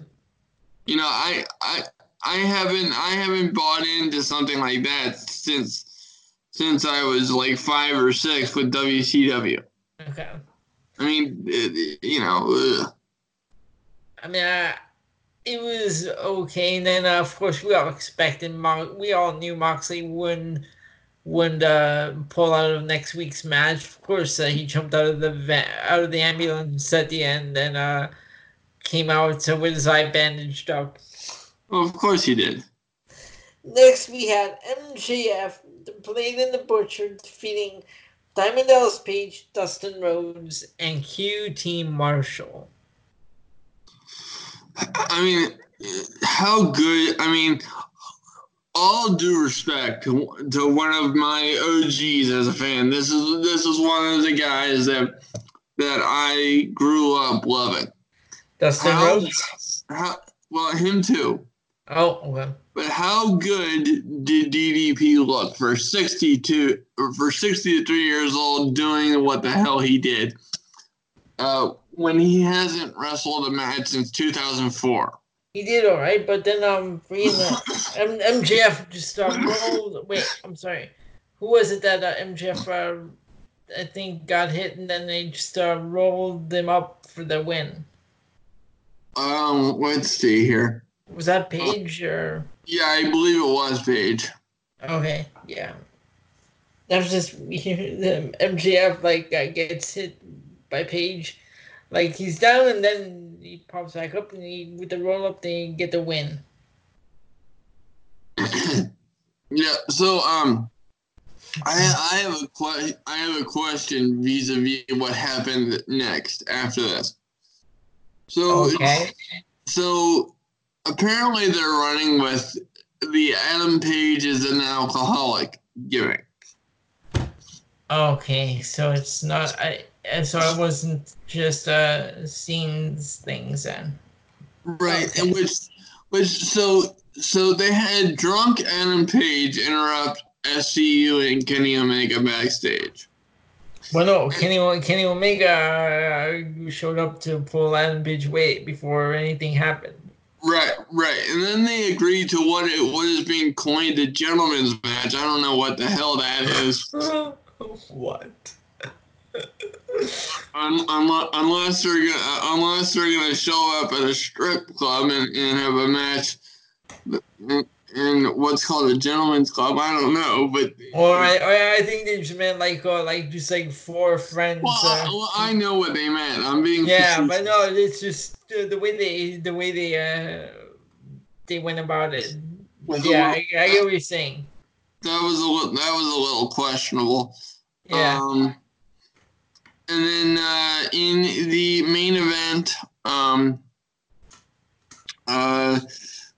You know, I I I haven't I haven't bought into something like that since since I was like five or six with WCW. okay. I mean, it, you know, ugh. I mean, uh, it was okay. And then, uh, of course, we all expected, Mo- we all knew Moxley wouldn't, wouldn't uh, pull out of next week's match. Of course, uh, he jumped out of the va- out of the ambulance at the end and uh, came out with his eye bandaged up. well, of course he did. Next, we had MJF, the Blade and the Butcher, defeating Diamond Dallas Page, Dustin Rhodes, and QT Marshall. I mean, how good? I mean, all due respect to, to one of my OGs as a fan. This is this is one of the guys that that I grew up loving. Dustin How, Rhodes? how well him too. Oh, okay. But how good did DDP look for 62 or for 63 years old doing what the hell he did? Uh, when he hasn't wrestled a match since 2004. He did all right, but then um, freaking uh, M- MJF just uh, rolled. Wait, I'm sorry. Who was it that uh, MJF uh, I think got hit and then they just uh, rolled them up for the win? Um, let's see here. Was that Page or? Yeah, I believe it was Page. Okay, yeah. That was just the MJF like uh, gets hit by Page, like he's down and then he pops back up and he with the roll up they get the win. yeah. So um, I I have a que- I have a question vis-a-vis what happened next after this. So Okay. so apparently they're running with the Adam Page is an alcoholic gimmick. Okay, so it's not I and so I wasn't just uh scenes things then. Right, Okay. and which but so so they had drunk Adam Page interrupt SCU and Kenny Omega backstage. Well, no, Kenny Kenny Omega uh, showed up to pull Adam Page weight before anything happened. Right, right, and then they agreed to what it what is being coined a gentleman's match. I don't know what the hell that is. what? unless, unless they're gonna unless they're gonna show up at a strip club and, and have a match in, what's called a gentleman's club. I don't know, but or I, I think they just meant like uh, like just like four friends. Well, uh, I, well, I know what they meant. I'm being yeah, but no, it's just uh, the way they the way they uh they went about it. yeah, I, I get what you're saying. That was a little, that was a little questionable. Yeah. Um, and then uh, in the main event, um, uh,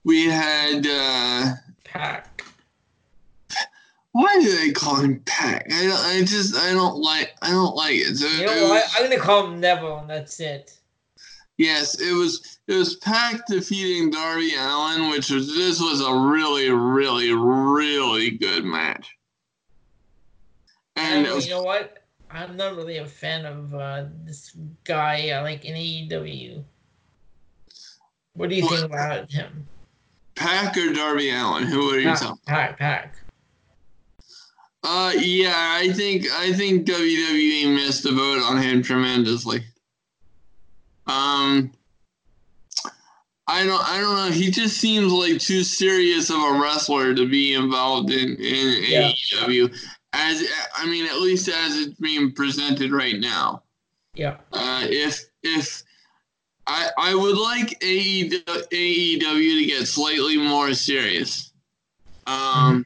we had uh, Pac. Why do they call him Pac? I, don't, I just I don't like I don't like it. So you know what? I'm gonna call him Neville, and that's it. Yes, it was it was Pac defeating Darby Allin, which was this was a really really really good match. And, and you know what? I'm not really a fan of uh, this guy uh, like in AEW. What do you think about him? Pac or Darby Allin? Who are you Pac, talking? Pac, Pac. Uh, yeah, I think I think WWE missed the boat on him tremendously. Um, I don't I don't know. He just seems like too serious of a wrestler to be involved in in yeah. AEW as I mean, at least as it's being presented right now. Yeah. Uh, if if I I would like AEW, AEW to get slightly more serious. Um.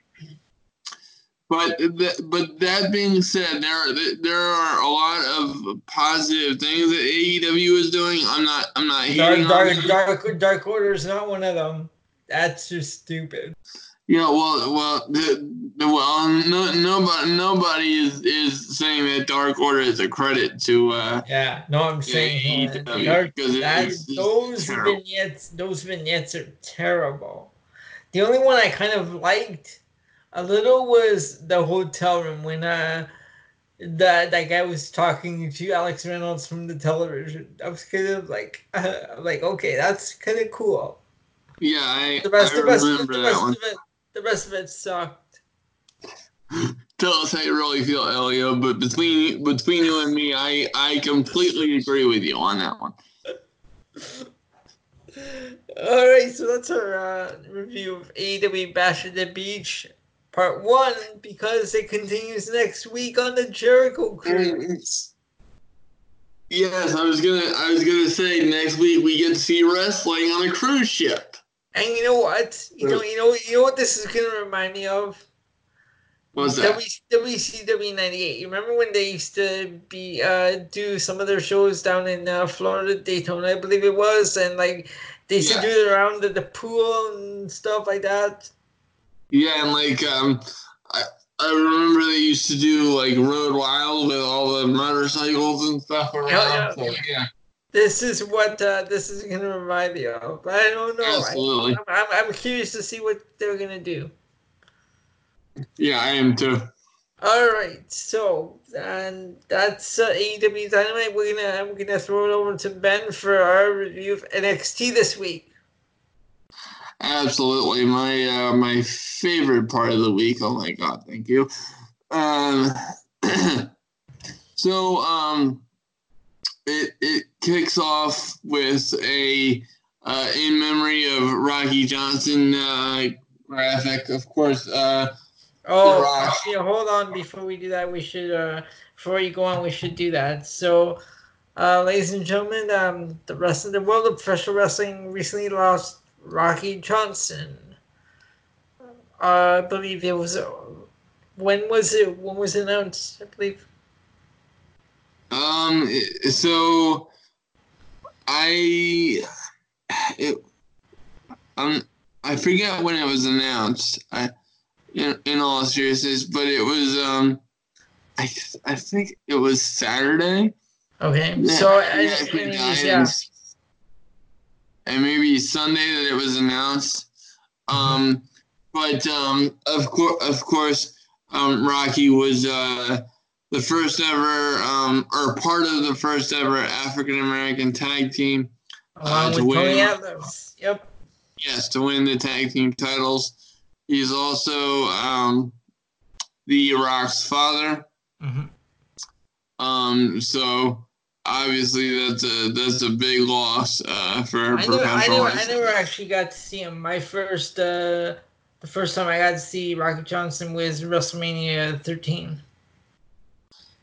But but that being said, there there are a lot of positive things that AEW is doing. I'm not I'm not dark dark, dark dark order is not one of them. That's just stupid. Yeah, well, well, the, the, well, no, nobody, nobody is, is saying that Dark Order is a credit to. Uh, yeah, no, I'm saying uh, Dark, that, those vignettes, those vignettes are terrible. The only one I kind of liked a little was the hotel room when uh that that guy was talking to Alex Reynolds from the television. I was kind of like, uh, like okay, that's kind of cool. Yeah, I, the rest, I the rest, remember the rest that one. Of it, the rest of it sucked. Tell us how you really feel, Elio. But between between you and me, I I completely agree with you on that one. All right, so that's our uh, review of AEW Bash at the Beach Part One because it continues next week on the Jericho Cruise. Yes, I was gonna I was gonna say next week we get to see wrestling on a cruise ship. And you know what? You know, you know, you know what this is gonna remind me of? Was that? WCW '98. You remember when they used to be uh, do some of their shows down in uh, Florida, Daytona, I believe it was, and like they used yeah. to do it around the, the pool and stuff like that. Yeah, and like um, I I remember they used to do like Road Wild with all the motorcycles and stuff around. Yeah. So, yeah this is what uh, this is going to remind me of. I don't know. Absolutely. I, am I'm curious to see what they're going to do. Yeah, I am too. All right, so and that's uh, AEW Dynamite. We're gonna we're gonna throw it over to Ben for our review of NXT this week. Absolutely, my uh, my favorite part of the week. Oh my god, thank you. Um, so um, it it kicks off with a uh, in memory of Rocky Johnson uh, graphic, of course. Uh, oh, hold on. Before we do that, we should uh, before you go on, we should do that. So, uh, ladies and gentlemen, um, the rest of the world of professional wrestling recently lost Rocky Johnson. Uh, I believe it was. when was it? When was it announced? I believe um. So, I it um I forget when it was announced. I in, in all seriousness, but it was um I I think it was Saturday. Okay. Yeah, so yeah, yeah. and maybe Sunday that it was announced. Um, but um, of course, of course, um, Rocky was uh, the first ever, um, or part of the first ever African American tag team. Uh, to win. Yep. Yes, to win the tag team titles. He's also um, the Rock's father. Mm-hmm. Um, so obviously that's a that's a big loss uh, for I never, I never, I never actually got to see him. My first, uh, the first time I got to see Rocky Johnson was WrestleMania 13.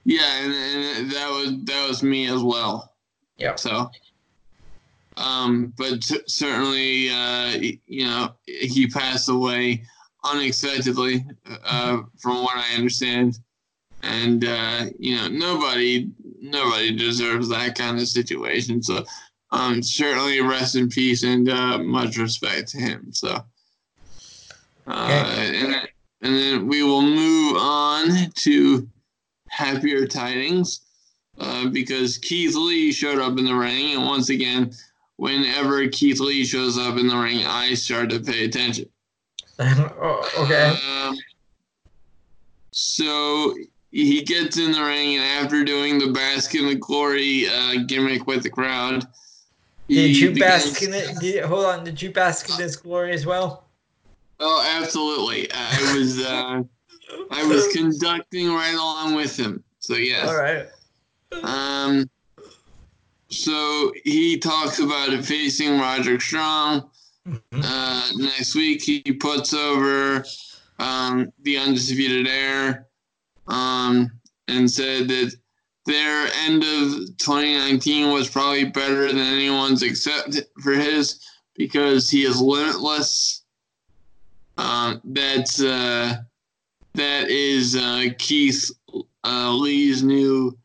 Yeah, and, and that was that was me as well. Yeah. So, um, but c- certainly, uh, you know, he passed away unexpectedly, uh, from what I understand, and uh, you know, nobody nobody deserves that kind of situation. So, um, certainly rest in peace and uh, much respect to him. So, uh, and and then we will move on to happier tidings uh, because Keith Lee showed up in the ring, and once again, whenever Keith Lee shows up in the ring, I start to pay attention. oh, okay. Um, so he gets in the ring, and after doing the basket of glory uh, gimmick with the crowd, Did he you begins- bask in it? Did, hold on. Did you bask in this glory as well? Oh, absolutely! I was uh, I was conducting right along with him. So yes. All right. Um, so he talks about it facing Roger Strong. Mhm. Uh, next week he puts over um, the Undisputed Era um, and said that their end of 2019 was probably better than anyone's except for his because he is limitless. Um, that's uh, that is uh, Keith uh, Lee's new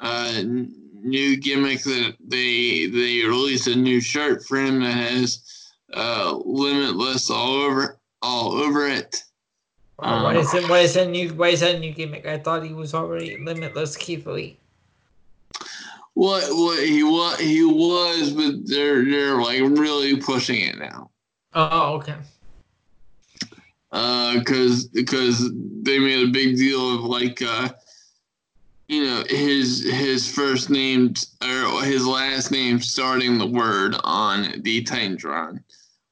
uh, new gimmick that they they released a new shirt for him that has uh, limitless all over all over it. Wow, why is it? Why is that new? Why is that new gimmick? I thought he was already limitless Keith Lee. What what he was he was, but they're they're like really pushing it now. Oh, okay. Uh, cause because they made a big deal of like uh, you know his his first name or his last name starting the word on the Titantron,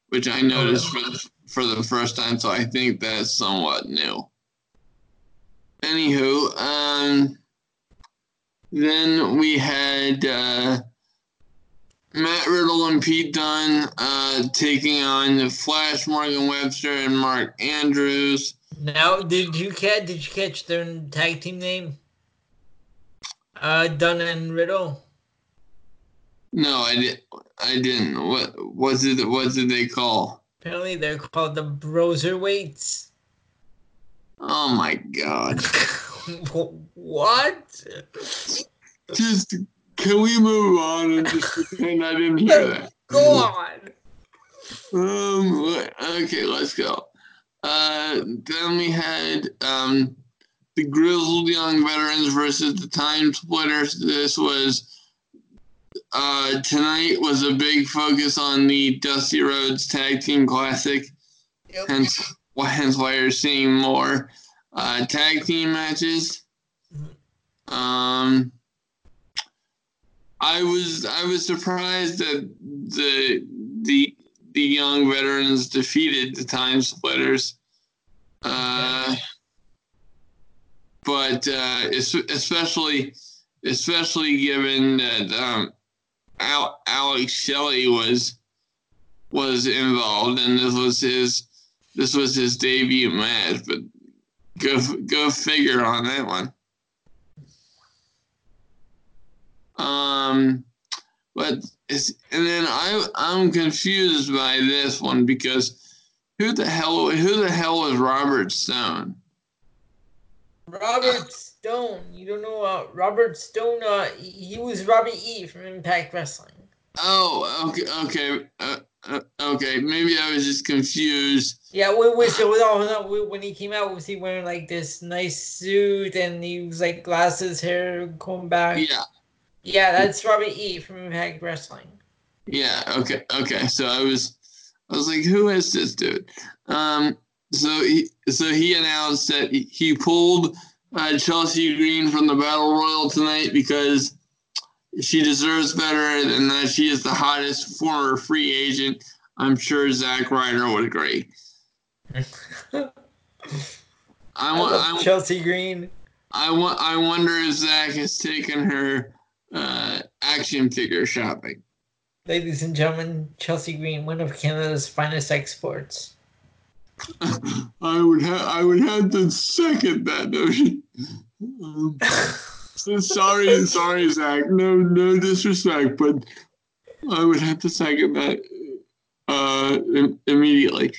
which I noticed for the, for the first time. So I think that's somewhat new. Anywho, um, then we had uh, Matt Riddle and Pete Dunne uh, taking on Flash Morgan Webster and Mark Andrews. Now, did you catch? Did you catch their tag team name? Uh, Dunne and Riddle. No, I did. I didn't. What was it? What did they call? Apparently, they're called the Broserweights. Oh my god! what? Just can we move on and just pretend I didn't hear that? Go on. Um. Okay, let's go. Uh. Then we had um, the grizzled young veterans versus the time splitters. This was. Uh, tonight was a big focus on the Dusty Rhodes Tag Team Classic. Yep. hence, hence why you're seeing more uh, tag team matches. Um, I was I was surprised that the the the young veterans defeated the time splitters. Uh, but uh, especially especially given that um, Al- Alex Shelley was was involved and this was his this was his debut match, but go go figure on that one. Um, but it's, and then I I'm confused by this one because who the hell who the hell was Robert Stone? Robert Stone. You don't know uh, Robert Stone? Uh, he was Robbie E from Impact Wrestling. Oh, okay, okay, uh, uh, okay. Maybe I was just confused. Yeah, wait, wait, so hold on, when he came out, was he wearing like this nice suit and he was like glasses, hair comb back? Yeah, Yeah, that's Robbie E from Impact Wrestling. Yeah. Okay. Okay. So I was, I was like, who is this dude? Um. So he, so he announced that he pulled uh, Chelsea Green from the battle royal tonight because she deserves better, and that she is the hottest former free agent. I'm sure Zack Ryder would agree. I want I, Chelsea Green. I want. I wonder if Zack has taken her uh, action figure shopping. Ladies and gentlemen, Chelsea Green, one of Canada's finest exports. I would have. I would have to second that notion. Um, sorry, sorry, Zack. No, no disrespect, but I would have to second that uh, immediately.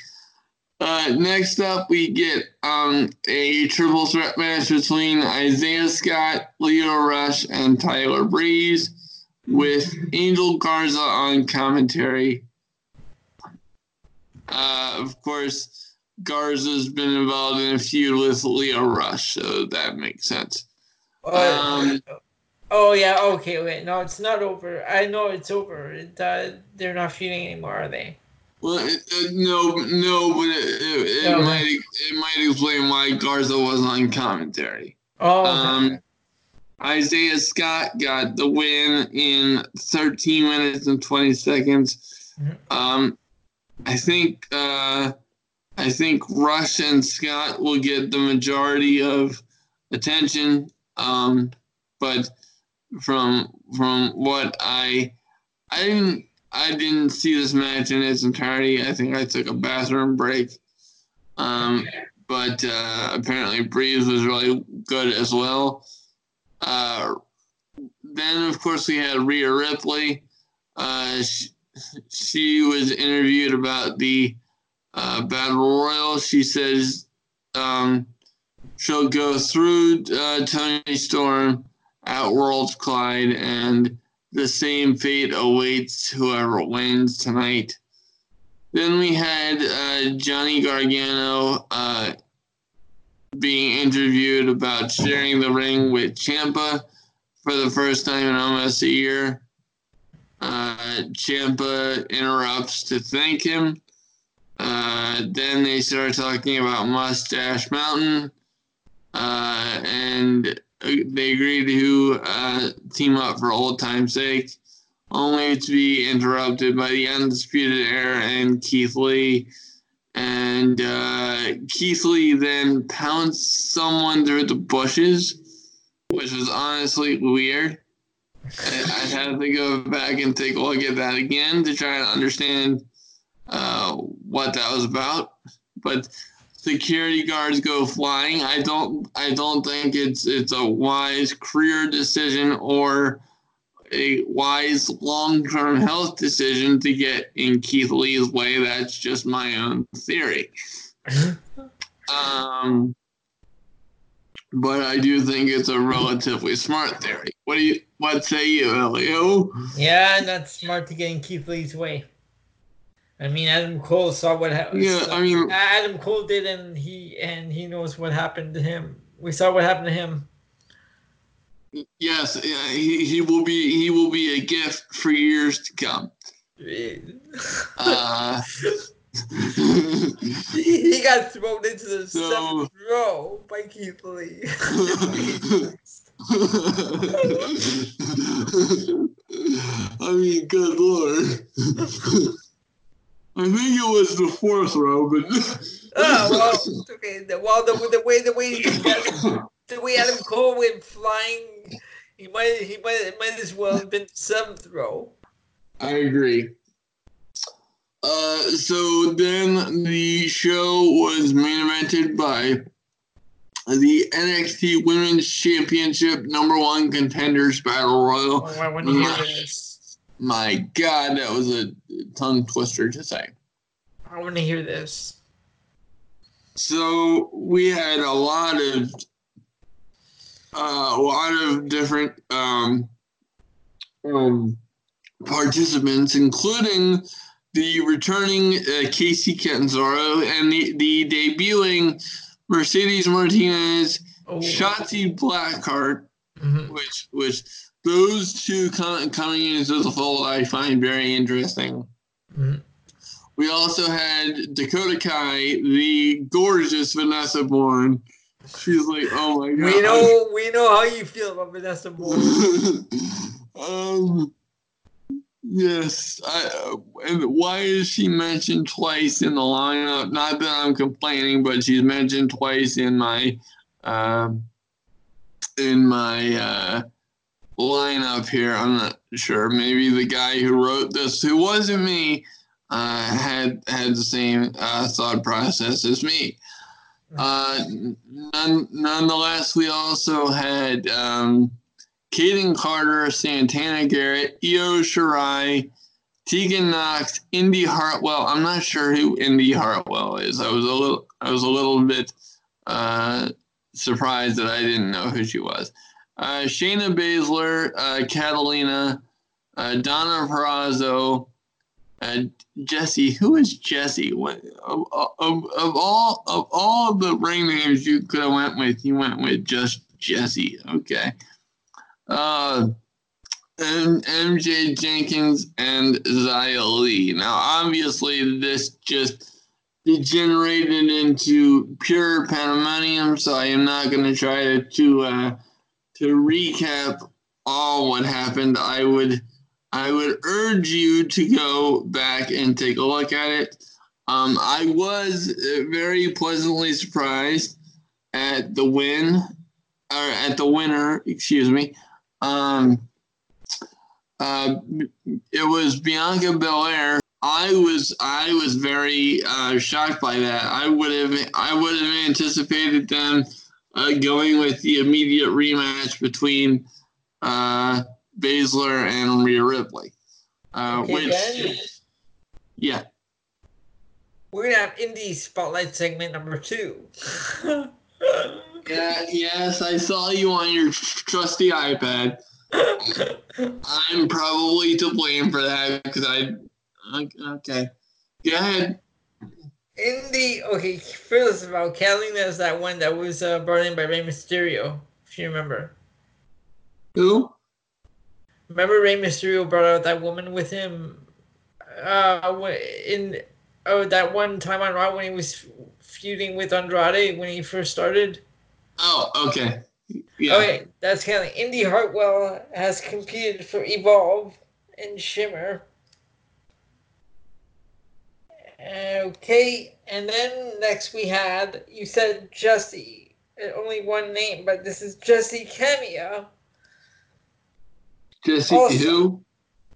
Uh, next up, we get um, a triple threat match between Isaiah Scott, Lio Rush, and Tyler Breeze with Angel Garza on commentary. Uh, of course, Garza's been involved in a feud with Lio Rush, so that makes sense. Um, oh yeah, okay, wait, no, it's not over. I know it's over. It, uh, they're not feuding anymore, are they? Well, uh, no, no, but it, it, it might it might explain why Garza wasn't on commentary. Oh. Um, Isaiah Scott got the win in 13 minutes and 20 seconds. Mm-hmm. Um, I think uh, I think Rush and Scott will get the majority of attention. Um, but from from what I I didn't I didn't see this match in its entirety. I think I took a bathroom break. Um, but uh, apparently Breeze was really good as well. Uh, then of course we had Rhea Ripley. Uh, she, she, was interviewed about the uh, battle royal. She says um, she'll go through uh, Toni Storm at Worlds Collide, and the same fate awaits whoever wins tonight. Then we had uh, Johnny Gargano uh, being interviewed about sharing the ring with Ciampa for the first time in almost a year. Uh, Ciampa interrupts to thank him. Uh, then they start talking about Mustache Mountain. Uh, and they agreed to uh, team up for old time's sake, only to be interrupted by the Undisputed Era and Keith Lee. And uh, Keith Lee then pounced someone through the bushes, which was honestly weird. I'd have to go back and take a look at that again to try to understand uh, what that was about. But security guards go flying. I don't I don't think it's it's a wise career decision or a wise long-term health decision to get in Keith Lee's way. That's just my own theory. um, but I do think it's a relatively smart theory. What do you what say you, Elio? Yeah, not smart to get in Keith Lee's way. I mean, Adam Cole saw what happened. Yeah, I mean, Adam Cole did, and he and he knows what happened to him. We saw what happened to him. Yes, he, he will be he will be a gift for years to come. uh, he got thrown into the so, seventh row by Keith Lee. I mean, good lord. I think it was the fourth row, but. oh well, okay. Well, the, the way the way the way Adam Cole went flying, he might he might might as well have been seventh row. I agree. Uh, so then the show was main evented by the NXT Women's Championship number one contenders battle royal. Oh, My God, that was a tongue twister to say. I want to hear this. So we had a lot of uh, a lot of different um, um, participants, including the returning uh, Kacy Catanzaro and the, the debuting Mercedes Martinez, oh. Shotzi Blackheart, mm-hmm. which which those two com- coming into the fold, I find very interesting. Mhm. We also had Dakota Kai, the gorgeous Vanessa Borne. She's like, oh my god. We know we know how you feel about Vanessa Borne. um, yes. I, and why is she mentioned twice in the lineup? Not that I'm complaining, but she's mentioned twice in my um, in my uh, lineup here. I'm not sure. Maybe the guy who wrote this, who wasn't me, uh, had had the same uh, thought process as me. Uh, none, nonetheless, we also had um, Kayden Carter, Santana Garrett, Io Shirai, Tegan Knox, Indy Hartwell. I'm not sure who Indy Hartwell is. I was a little, I was a little bit uh, surprised that I didn't know who she was. Uh, Shayna Baszler, uh, Catalina, uh, Deonna Purrazzo, uh, Jesse. Who is Jesse? What of, of, of all of all the ring names you could have went with, you went with just Jesse. Okay. Uh, and MJ Jenkins and Zia Lee. Now, obviously, this just degenerated into pure pandemonium, so I am not going to try to to uh, to recap all what happened. I would I would urge you to go back and take a look at it. Um, I was uh, very pleasantly surprised at the win, or at the winner, excuse me. Um, uh, it was Bianca Belair. I was I was very uh, shocked by that. I would have I would have anticipated them uh, going with the immediate rematch between uh, Baszler and Rhea Ripley. Uh, Okay, which, Ben? yeah, We're gonna have indie spotlight segment number two. yeah, yes, I saw you on your trusty iPad. I'm probably to blame for that because I. Okay, go ahead. Indie, okay, first of all, Catalina is that one that was uh, brought in by Rey Mysterio, if you remember. Who? Remember Rey Mysterio brought out that woman with him uh, in oh that one time on Raw when he was feuding with Andrade when he first started. Oh, okay. Yeah. Okay, that's of Indy Hartwell has competed for Evolve and Shimmer. Okay, and then next we had you said Jesse, only one name, but this is Jessi Kamea. Jesse, Also- who?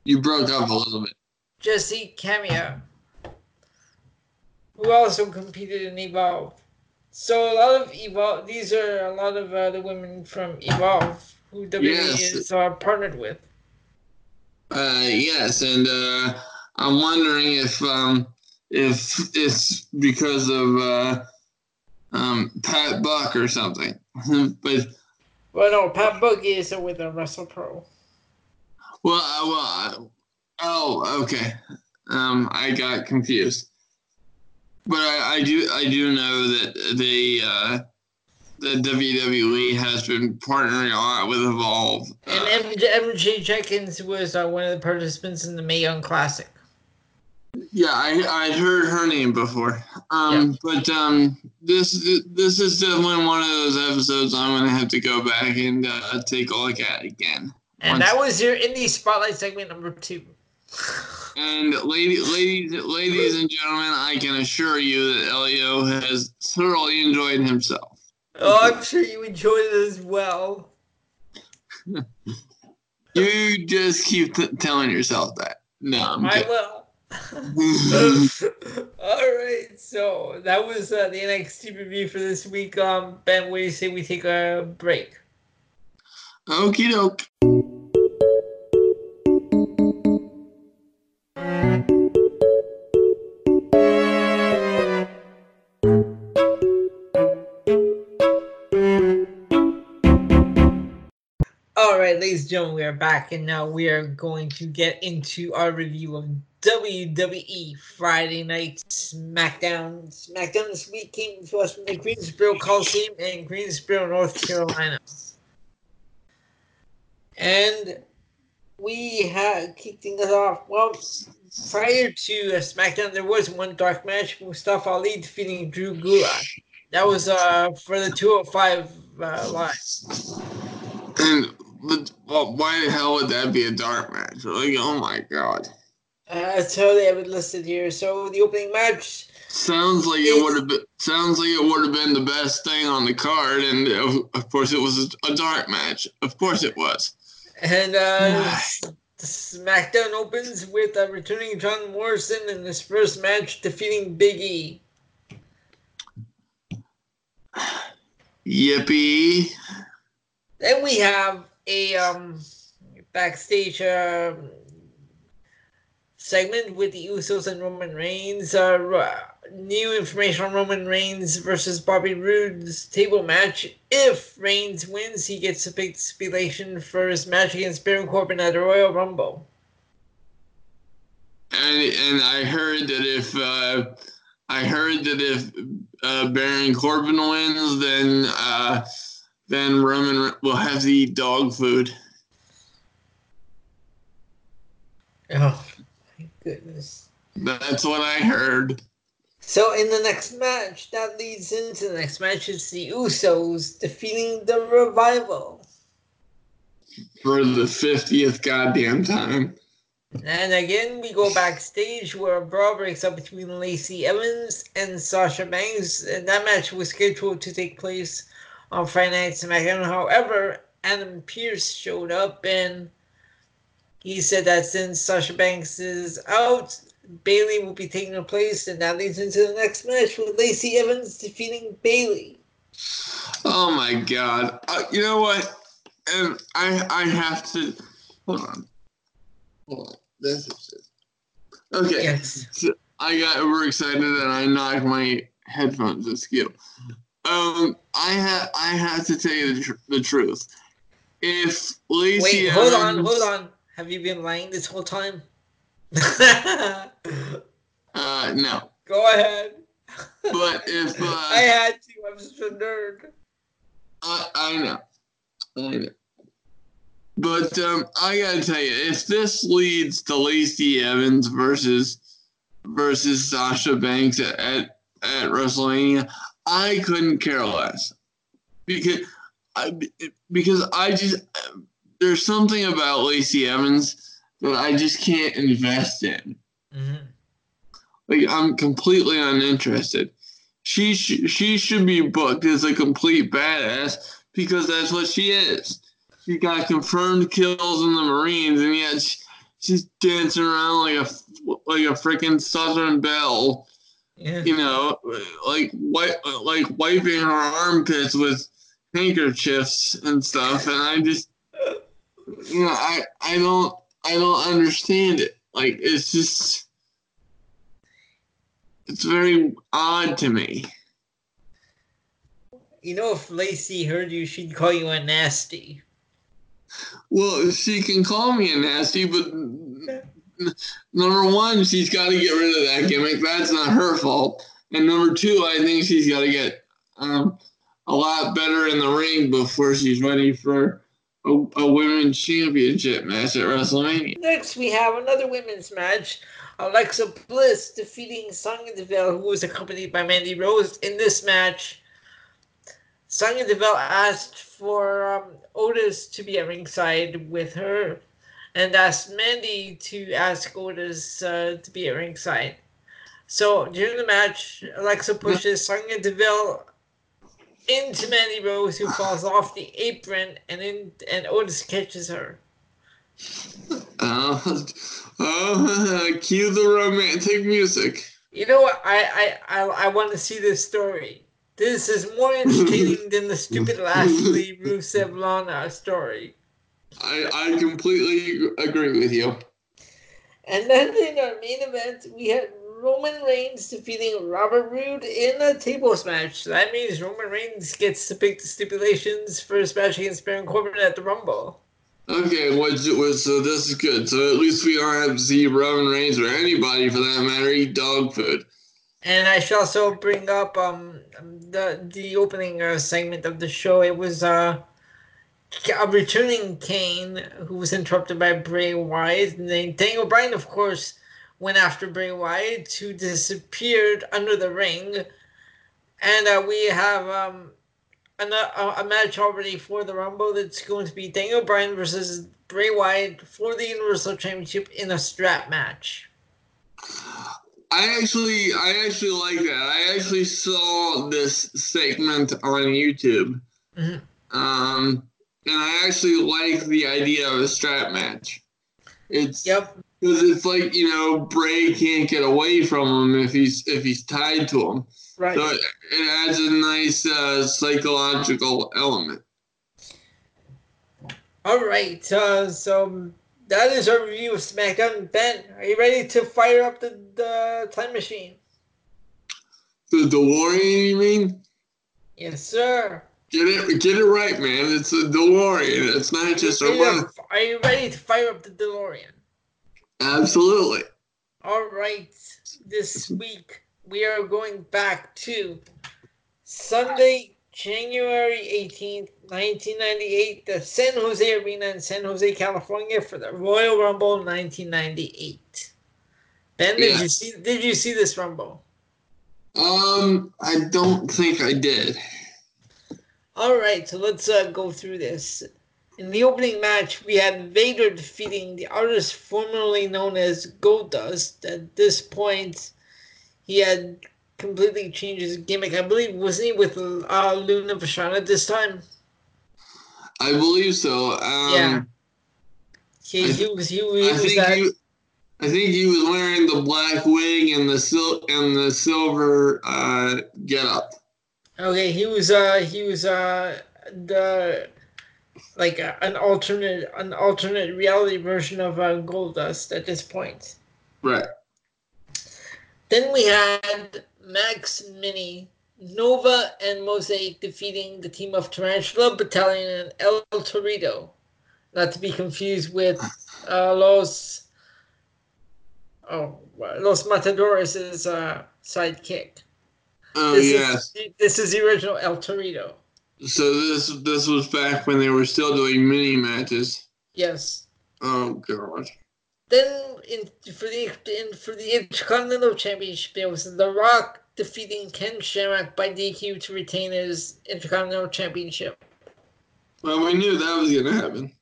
You broke up a little bit. Jessi Kamea, who also competed in Evolve. So a lot of Evolve. These are a lot of uh, the women from Evolve who WWE Yes. is uh, partnered with. Uh, yes, and uh, I'm wondering if um, if it's because of uh, um, Pat Buck or something. but Well, no, Pat Buck is with the Wrestle Pro. well, uh, well, uh, oh, okay. Um, I got confused. But I, I do I do know that they uh, that WWE has been partnering a lot with Evolve. And Uh, MJ, MJ Jenkins was uh, one of the participants in the Mae Young Classic. Yeah, I I heard her name before. Um, but um, this this is definitely one of those episodes I'm gonna have to go back and uh, take a look at again. And that was your indie spotlight segment number two. And lady, ladies, ladies and gentlemen, I can assure you that Elio has thoroughly enjoyed himself. Oh, I'm sure you enjoyed it as well. You just keep t- telling yourself that. No, I'm I kidding. will. All right, so that was uh, the NXT review for this week. Um, Ben, what do you say we take a break? Okie doke. All right, ladies and gentlemen, we are back, and now we are going to get into our review of WWE Friday Night SmackDown. SmackDown this week came to us from the Greensboro Coliseum in Greensboro, North Carolina. And we had kicking us off. Well, prior to uh, SmackDown, there was one dark match: Mustafa Ali defeating Drew Gulak. That was uh for the 205 uh. And well, why the hell would that be a dark match? Like, oh my god. Uh, that's how they have it listed here. So the opening match. Sounds like it would have been. Sounds like it would have been the best thing on the card, and of, of course it was a dark match. Of course it was. And uh, SmackDown opens with uh, returning John Morrison in his first match, defeating Big E. Yippee! Then we have a um, backstage uh, segment with the Usos and Roman Reigns. Uh, new information on Roman Reigns versus Bobby Roode's table match. If Reigns wins, he gets a big stipulation for his match against Baron Corbin at the Royal Rumble. And and I heard that if uh, I heard that if uh, Baron Corbin wins, then uh, then Roman will have to eat dog food. Oh, goodness. That's what I heard. So in the next match, that leads into the next match. It's the Usos defeating the Revival. For the 50th goddamn time. And again, we go backstage where a brawl breaks up between Lacey Evans and Sasha Banks. And that match was scheduled to take place on Friday Night SmackDown. However, Adam Pearce showed up and he said that since Sasha Banks is out, Bayley will be taking her place, and that leads into the next match with Lacey Evans defeating Bayley. Oh my god! Uh, you know what? And I I have to hold on. Hold on. This is it. Okay. Yes. So I got overexcited and I knocked my headphones askew. Um, I have I have to tell you the, tr- the truth. If Lacey Wait, hold on, hold on. Have you been lying this whole time? uh, no. Go ahead. But if uh, I had to, I'm such a nerd. I, I know, I know. But um, I gotta tell you, if this leads to Lacey Evans versus versus Sasha Banks at at, at WrestleMania, I couldn't care less because I because I just there's something about Lacey Evans that I just can't invest in. Mm-hmm. Like I'm completely uninterested. She sh- she should be booked as a complete badass because that's what she is. She got confirmed kills in the Marines, and yet she, she's dancing around like a like a freaking Southern belle. Yeah. You know, like wipe, like wiping her armpits with handkerchiefs and stuff, and I just, you know, I I don't I don't understand it. Like it's just it's very odd to me. You know, if Lacey heard you, she'd call you a nasty. Well, she can call me a nasty, but number one, she's got to get rid of that gimmick. That's not her fault. And number two, I think she's got to get um, a lot better in the ring before she's ready for a, a women's championship match at WrestleMania. Next, we have another women's match. Alexa Bliss defeating Sonya Deville, who was accompanied by Mandy Rose. In this match, Sonya Deville asked for um, Otis to be at ringside with her and asked Mandy to ask Otis uh, to be at ringside. So during the match, Alexa pushes Sonya Deville into Mandy Rose, who falls off the apron, and in, and Otis catches her. Oh, uh, oh, cue the romantic music. You know what? I I, I, I want to see this story. This is more entertaining than the stupid Lashley Rusev Lana story. I, I completely agree with you. And then in our main event, we had Roman Reigns defeating Robert Roode in a tables match. That means Roman Reigns gets to pick the stipulations for his match against Baron Corbin at the Rumble. Okay, what, so this is good. So at least we don't have to see Roman Reigns or anybody for that matter eat dog food. And I should also bring up um the the opening uh, segment of the show. It was uh a returning Kane who was interrupted by Bray Wyatt, and then Daniel Bryan, of course, went after Bray Wyatt, who disappeared under the ring, and uh, we have um, a, a match already for the Rumble that's going to be Daniel Bryan versus Bray Wyatt for the Universal Championship in a strap match. I actually, I actually like that. I actually saw this segment on YouTube, mm-hmm. um, and I actually like the idea of a strap match. It's yep because it's like you know Bray can't get away from him if he's if he's tied to him. Right. So it, it adds a nice uh, psychological element. All right. Uh, so that is our review of SmackDown. Ben, are you ready to fire up the, the time machine? The DeLorean, you mean? Yes, sir. Get it, get it right, man. It's a DeLorean. It's not just a. Are you ready to fire up the DeLorean? Absolutely. All right. This week we are going back to Sunday, January 18th, 1998, the San Jose Arena in San Jose, California for the Royal Rumble 1998. Ben, did you see did you see this Rumble? Um, I don't think I did. All right, so let's uh, go through this. In the opening match, we had Vader defeating the artist formerly known as Goldust. At this point, he had completely changed his gimmick. I believe wasn't he with uh, Luna Vachon this time? I believe so. Um, yeah. He, he was he, he I was think that. He, I think he was wearing the black wig and the sil- and the silver uh, getup. Okay, he was uh he was uh the like uh, an alternate an alternate reality version of uh, Goldust at this point. Right. Then we had Max Mini, Nova, and Mosaic defeating the team of Tarantula Battalion and El Torito. Not to be confused with uh, Los oh Los Matadores' uh, sidekick. Oh this yes. Is, this is the original El Torito. So this this was back when they were still doing mini matches. Yes. Oh god. Then in for the in, for the Intercontinental Championship, it was The Rock defeating Ken Shamrock by DQ to retain his Intercontinental Championship. Well, we knew that was gonna happen.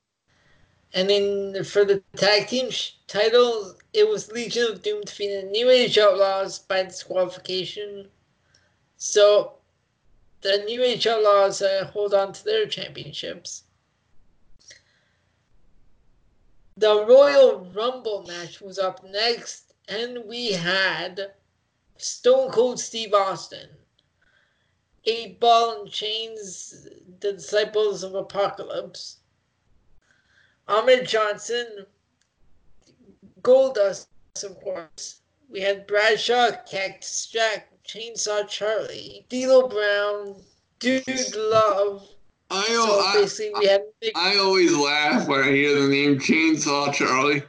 And then for the tag team sh- title, it was Legion of Doom defeating New Age Outlaws by disqualification. So the New Outlaws uh, hold on to their championships. The Royal Rumble match was up next, and we had Stone Cold Steve Austin, Eight Ball and Chainz, the Disciples of Apocalypse, Ahmed Johnson, Goldust, of course. We had Bradshaw, Cactus Jack, Chainsaw Charlie, D'Lo Brown, Dude Love, I, so I, basically, we had big... I always laugh when I hear the name Chainsaw Charlie.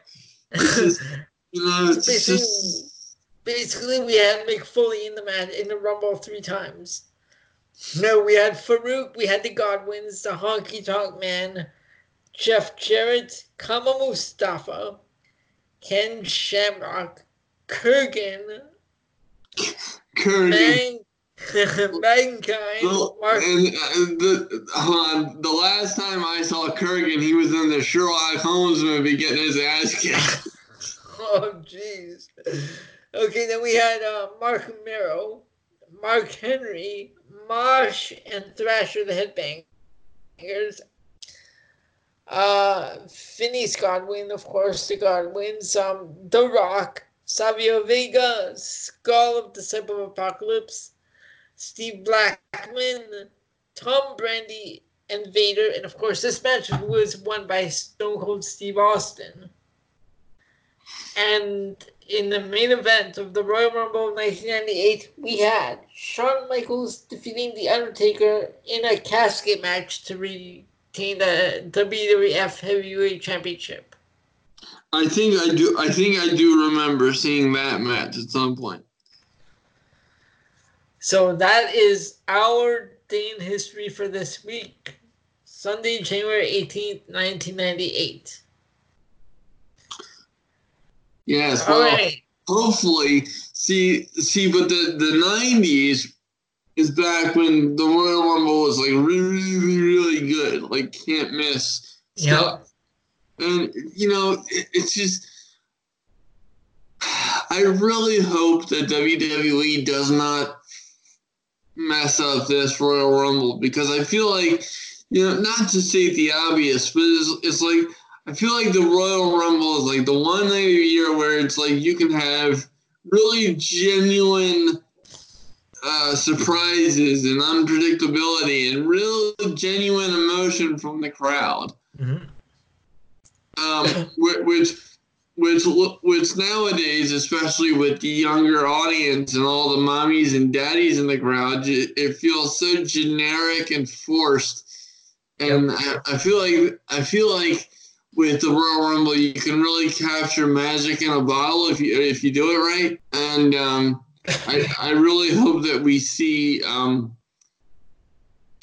Just, you know, it's basically, just... basically, we had Mick Foley in the match in the Rumble three times. No, we had Farouk, we had the Godwins, the Honky Tonk Man, Jeff Jarrett, Kama Mustafa, Ken Shamrock, Kurgan, Kurgan. Mankind, Mark. and, and the, uh, the last time I saw Kurgan, he was in the Sherlock Holmes movie getting his ass kicked. Oh, jeez. Okay, then we had uh, Mark Mero, Mark Henry, Mosh, and Thrasher the Headbangers. Uh, Phineas Godwin, of course, the Godwins. Um, The Rock, Savio Vega, Skull of Disciple of Apocalypse, Steve Blackman, Tom Brandi, and Vader. And of course, this match was won by Stone Cold Steve Austin. And in the main event of the Royal Rumble 1998, we had Shawn Michaels defeating The Undertaker in a casket match to retain the WWF Heavyweight Championship. I think I do. I think I do remember seeing that match at some point. So that is our day in history for this week. Sunday, January 18th, 1998. Yes. All Well, right. hopefully, see, see, but the the '90s is back when the Royal Rumble was like really, really, really good, like can't miss Yep. stuff. And you know, it, it's just. I really hope that WWE does not mess up this Royal Rumble because I feel like, you know, not to state the obvious, but it's, it's like I feel like the Royal Rumble is like the one night a year where it's like you can have really genuine uh, surprises and unpredictability and real genuine emotion from the crowd Mhm. Um, which which which nowadays, especially with the younger audience and all the mommies and daddies in the crowd, it, feels so generic and forced. And I, I feel like I feel like with the Royal Rumble, you can really capture magic in a bottle if you if you do it right. And um, I I really hope that we see um,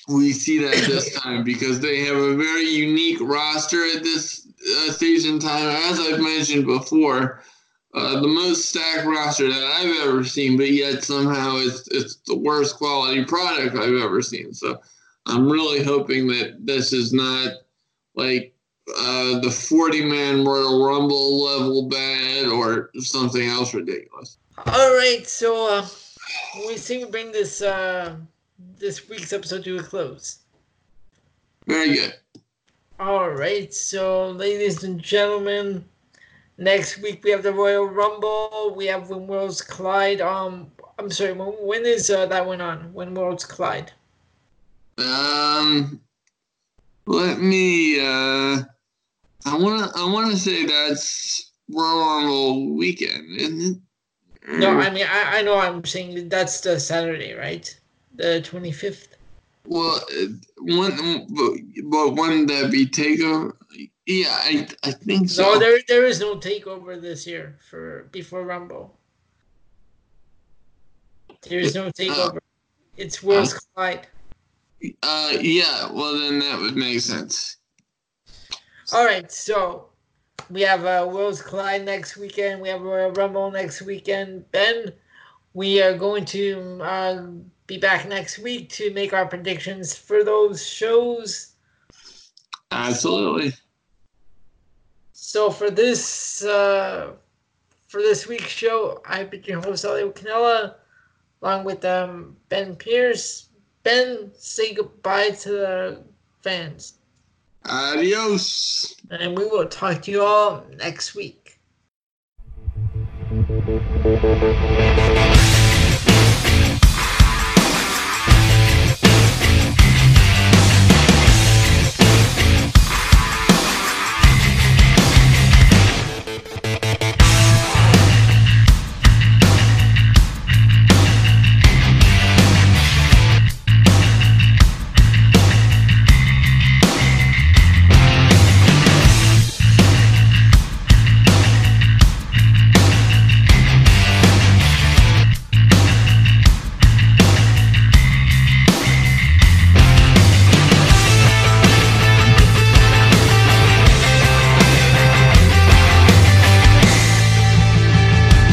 we see that this time because they have a very unique roster at this uh, stage time. As I've mentioned before, uh, the most stacked roster that I've ever seen, but yet somehow it's it's the worst quality product I've ever seen. So I'm really hoping that this is not like uh, the 40 man Royal Rumble level bad or something else ridiculous. All right, so uh, we seem to bring this uh, this week's episode to a close. Very good. All right, so ladies and gentlemen, next week we have the Royal Rumble. We have When Worlds Collide. Um, I'm sorry, when, when is uh, that one on? When Worlds Collide? Um, let me. Uh, I wanna. I wanna say that's Royal Rumble weekend, isn't it? No, I mean I, I know I'm saying that's the Saturday, right? The 25th. Well, uh, one, but, but wouldn't that be takeover? Yeah, I, I think so. No, there there is no takeover this year for before Rumble. There is no takeover. It's Worlds Collide. Uh, yeah. Well, then that would make sense. All right, so we have uh, Worlds Collide next weekend. We have Royal Rumble next weekend. Ben, we are going to uh, be back next week to make our predictions for those shows. Absolutely. So for this uh, for this week's show, I've been your host Elio Canella, along with um, Ben Pierce. Ben, say goodbye to the fans, Adios. and we will talk to you all next week.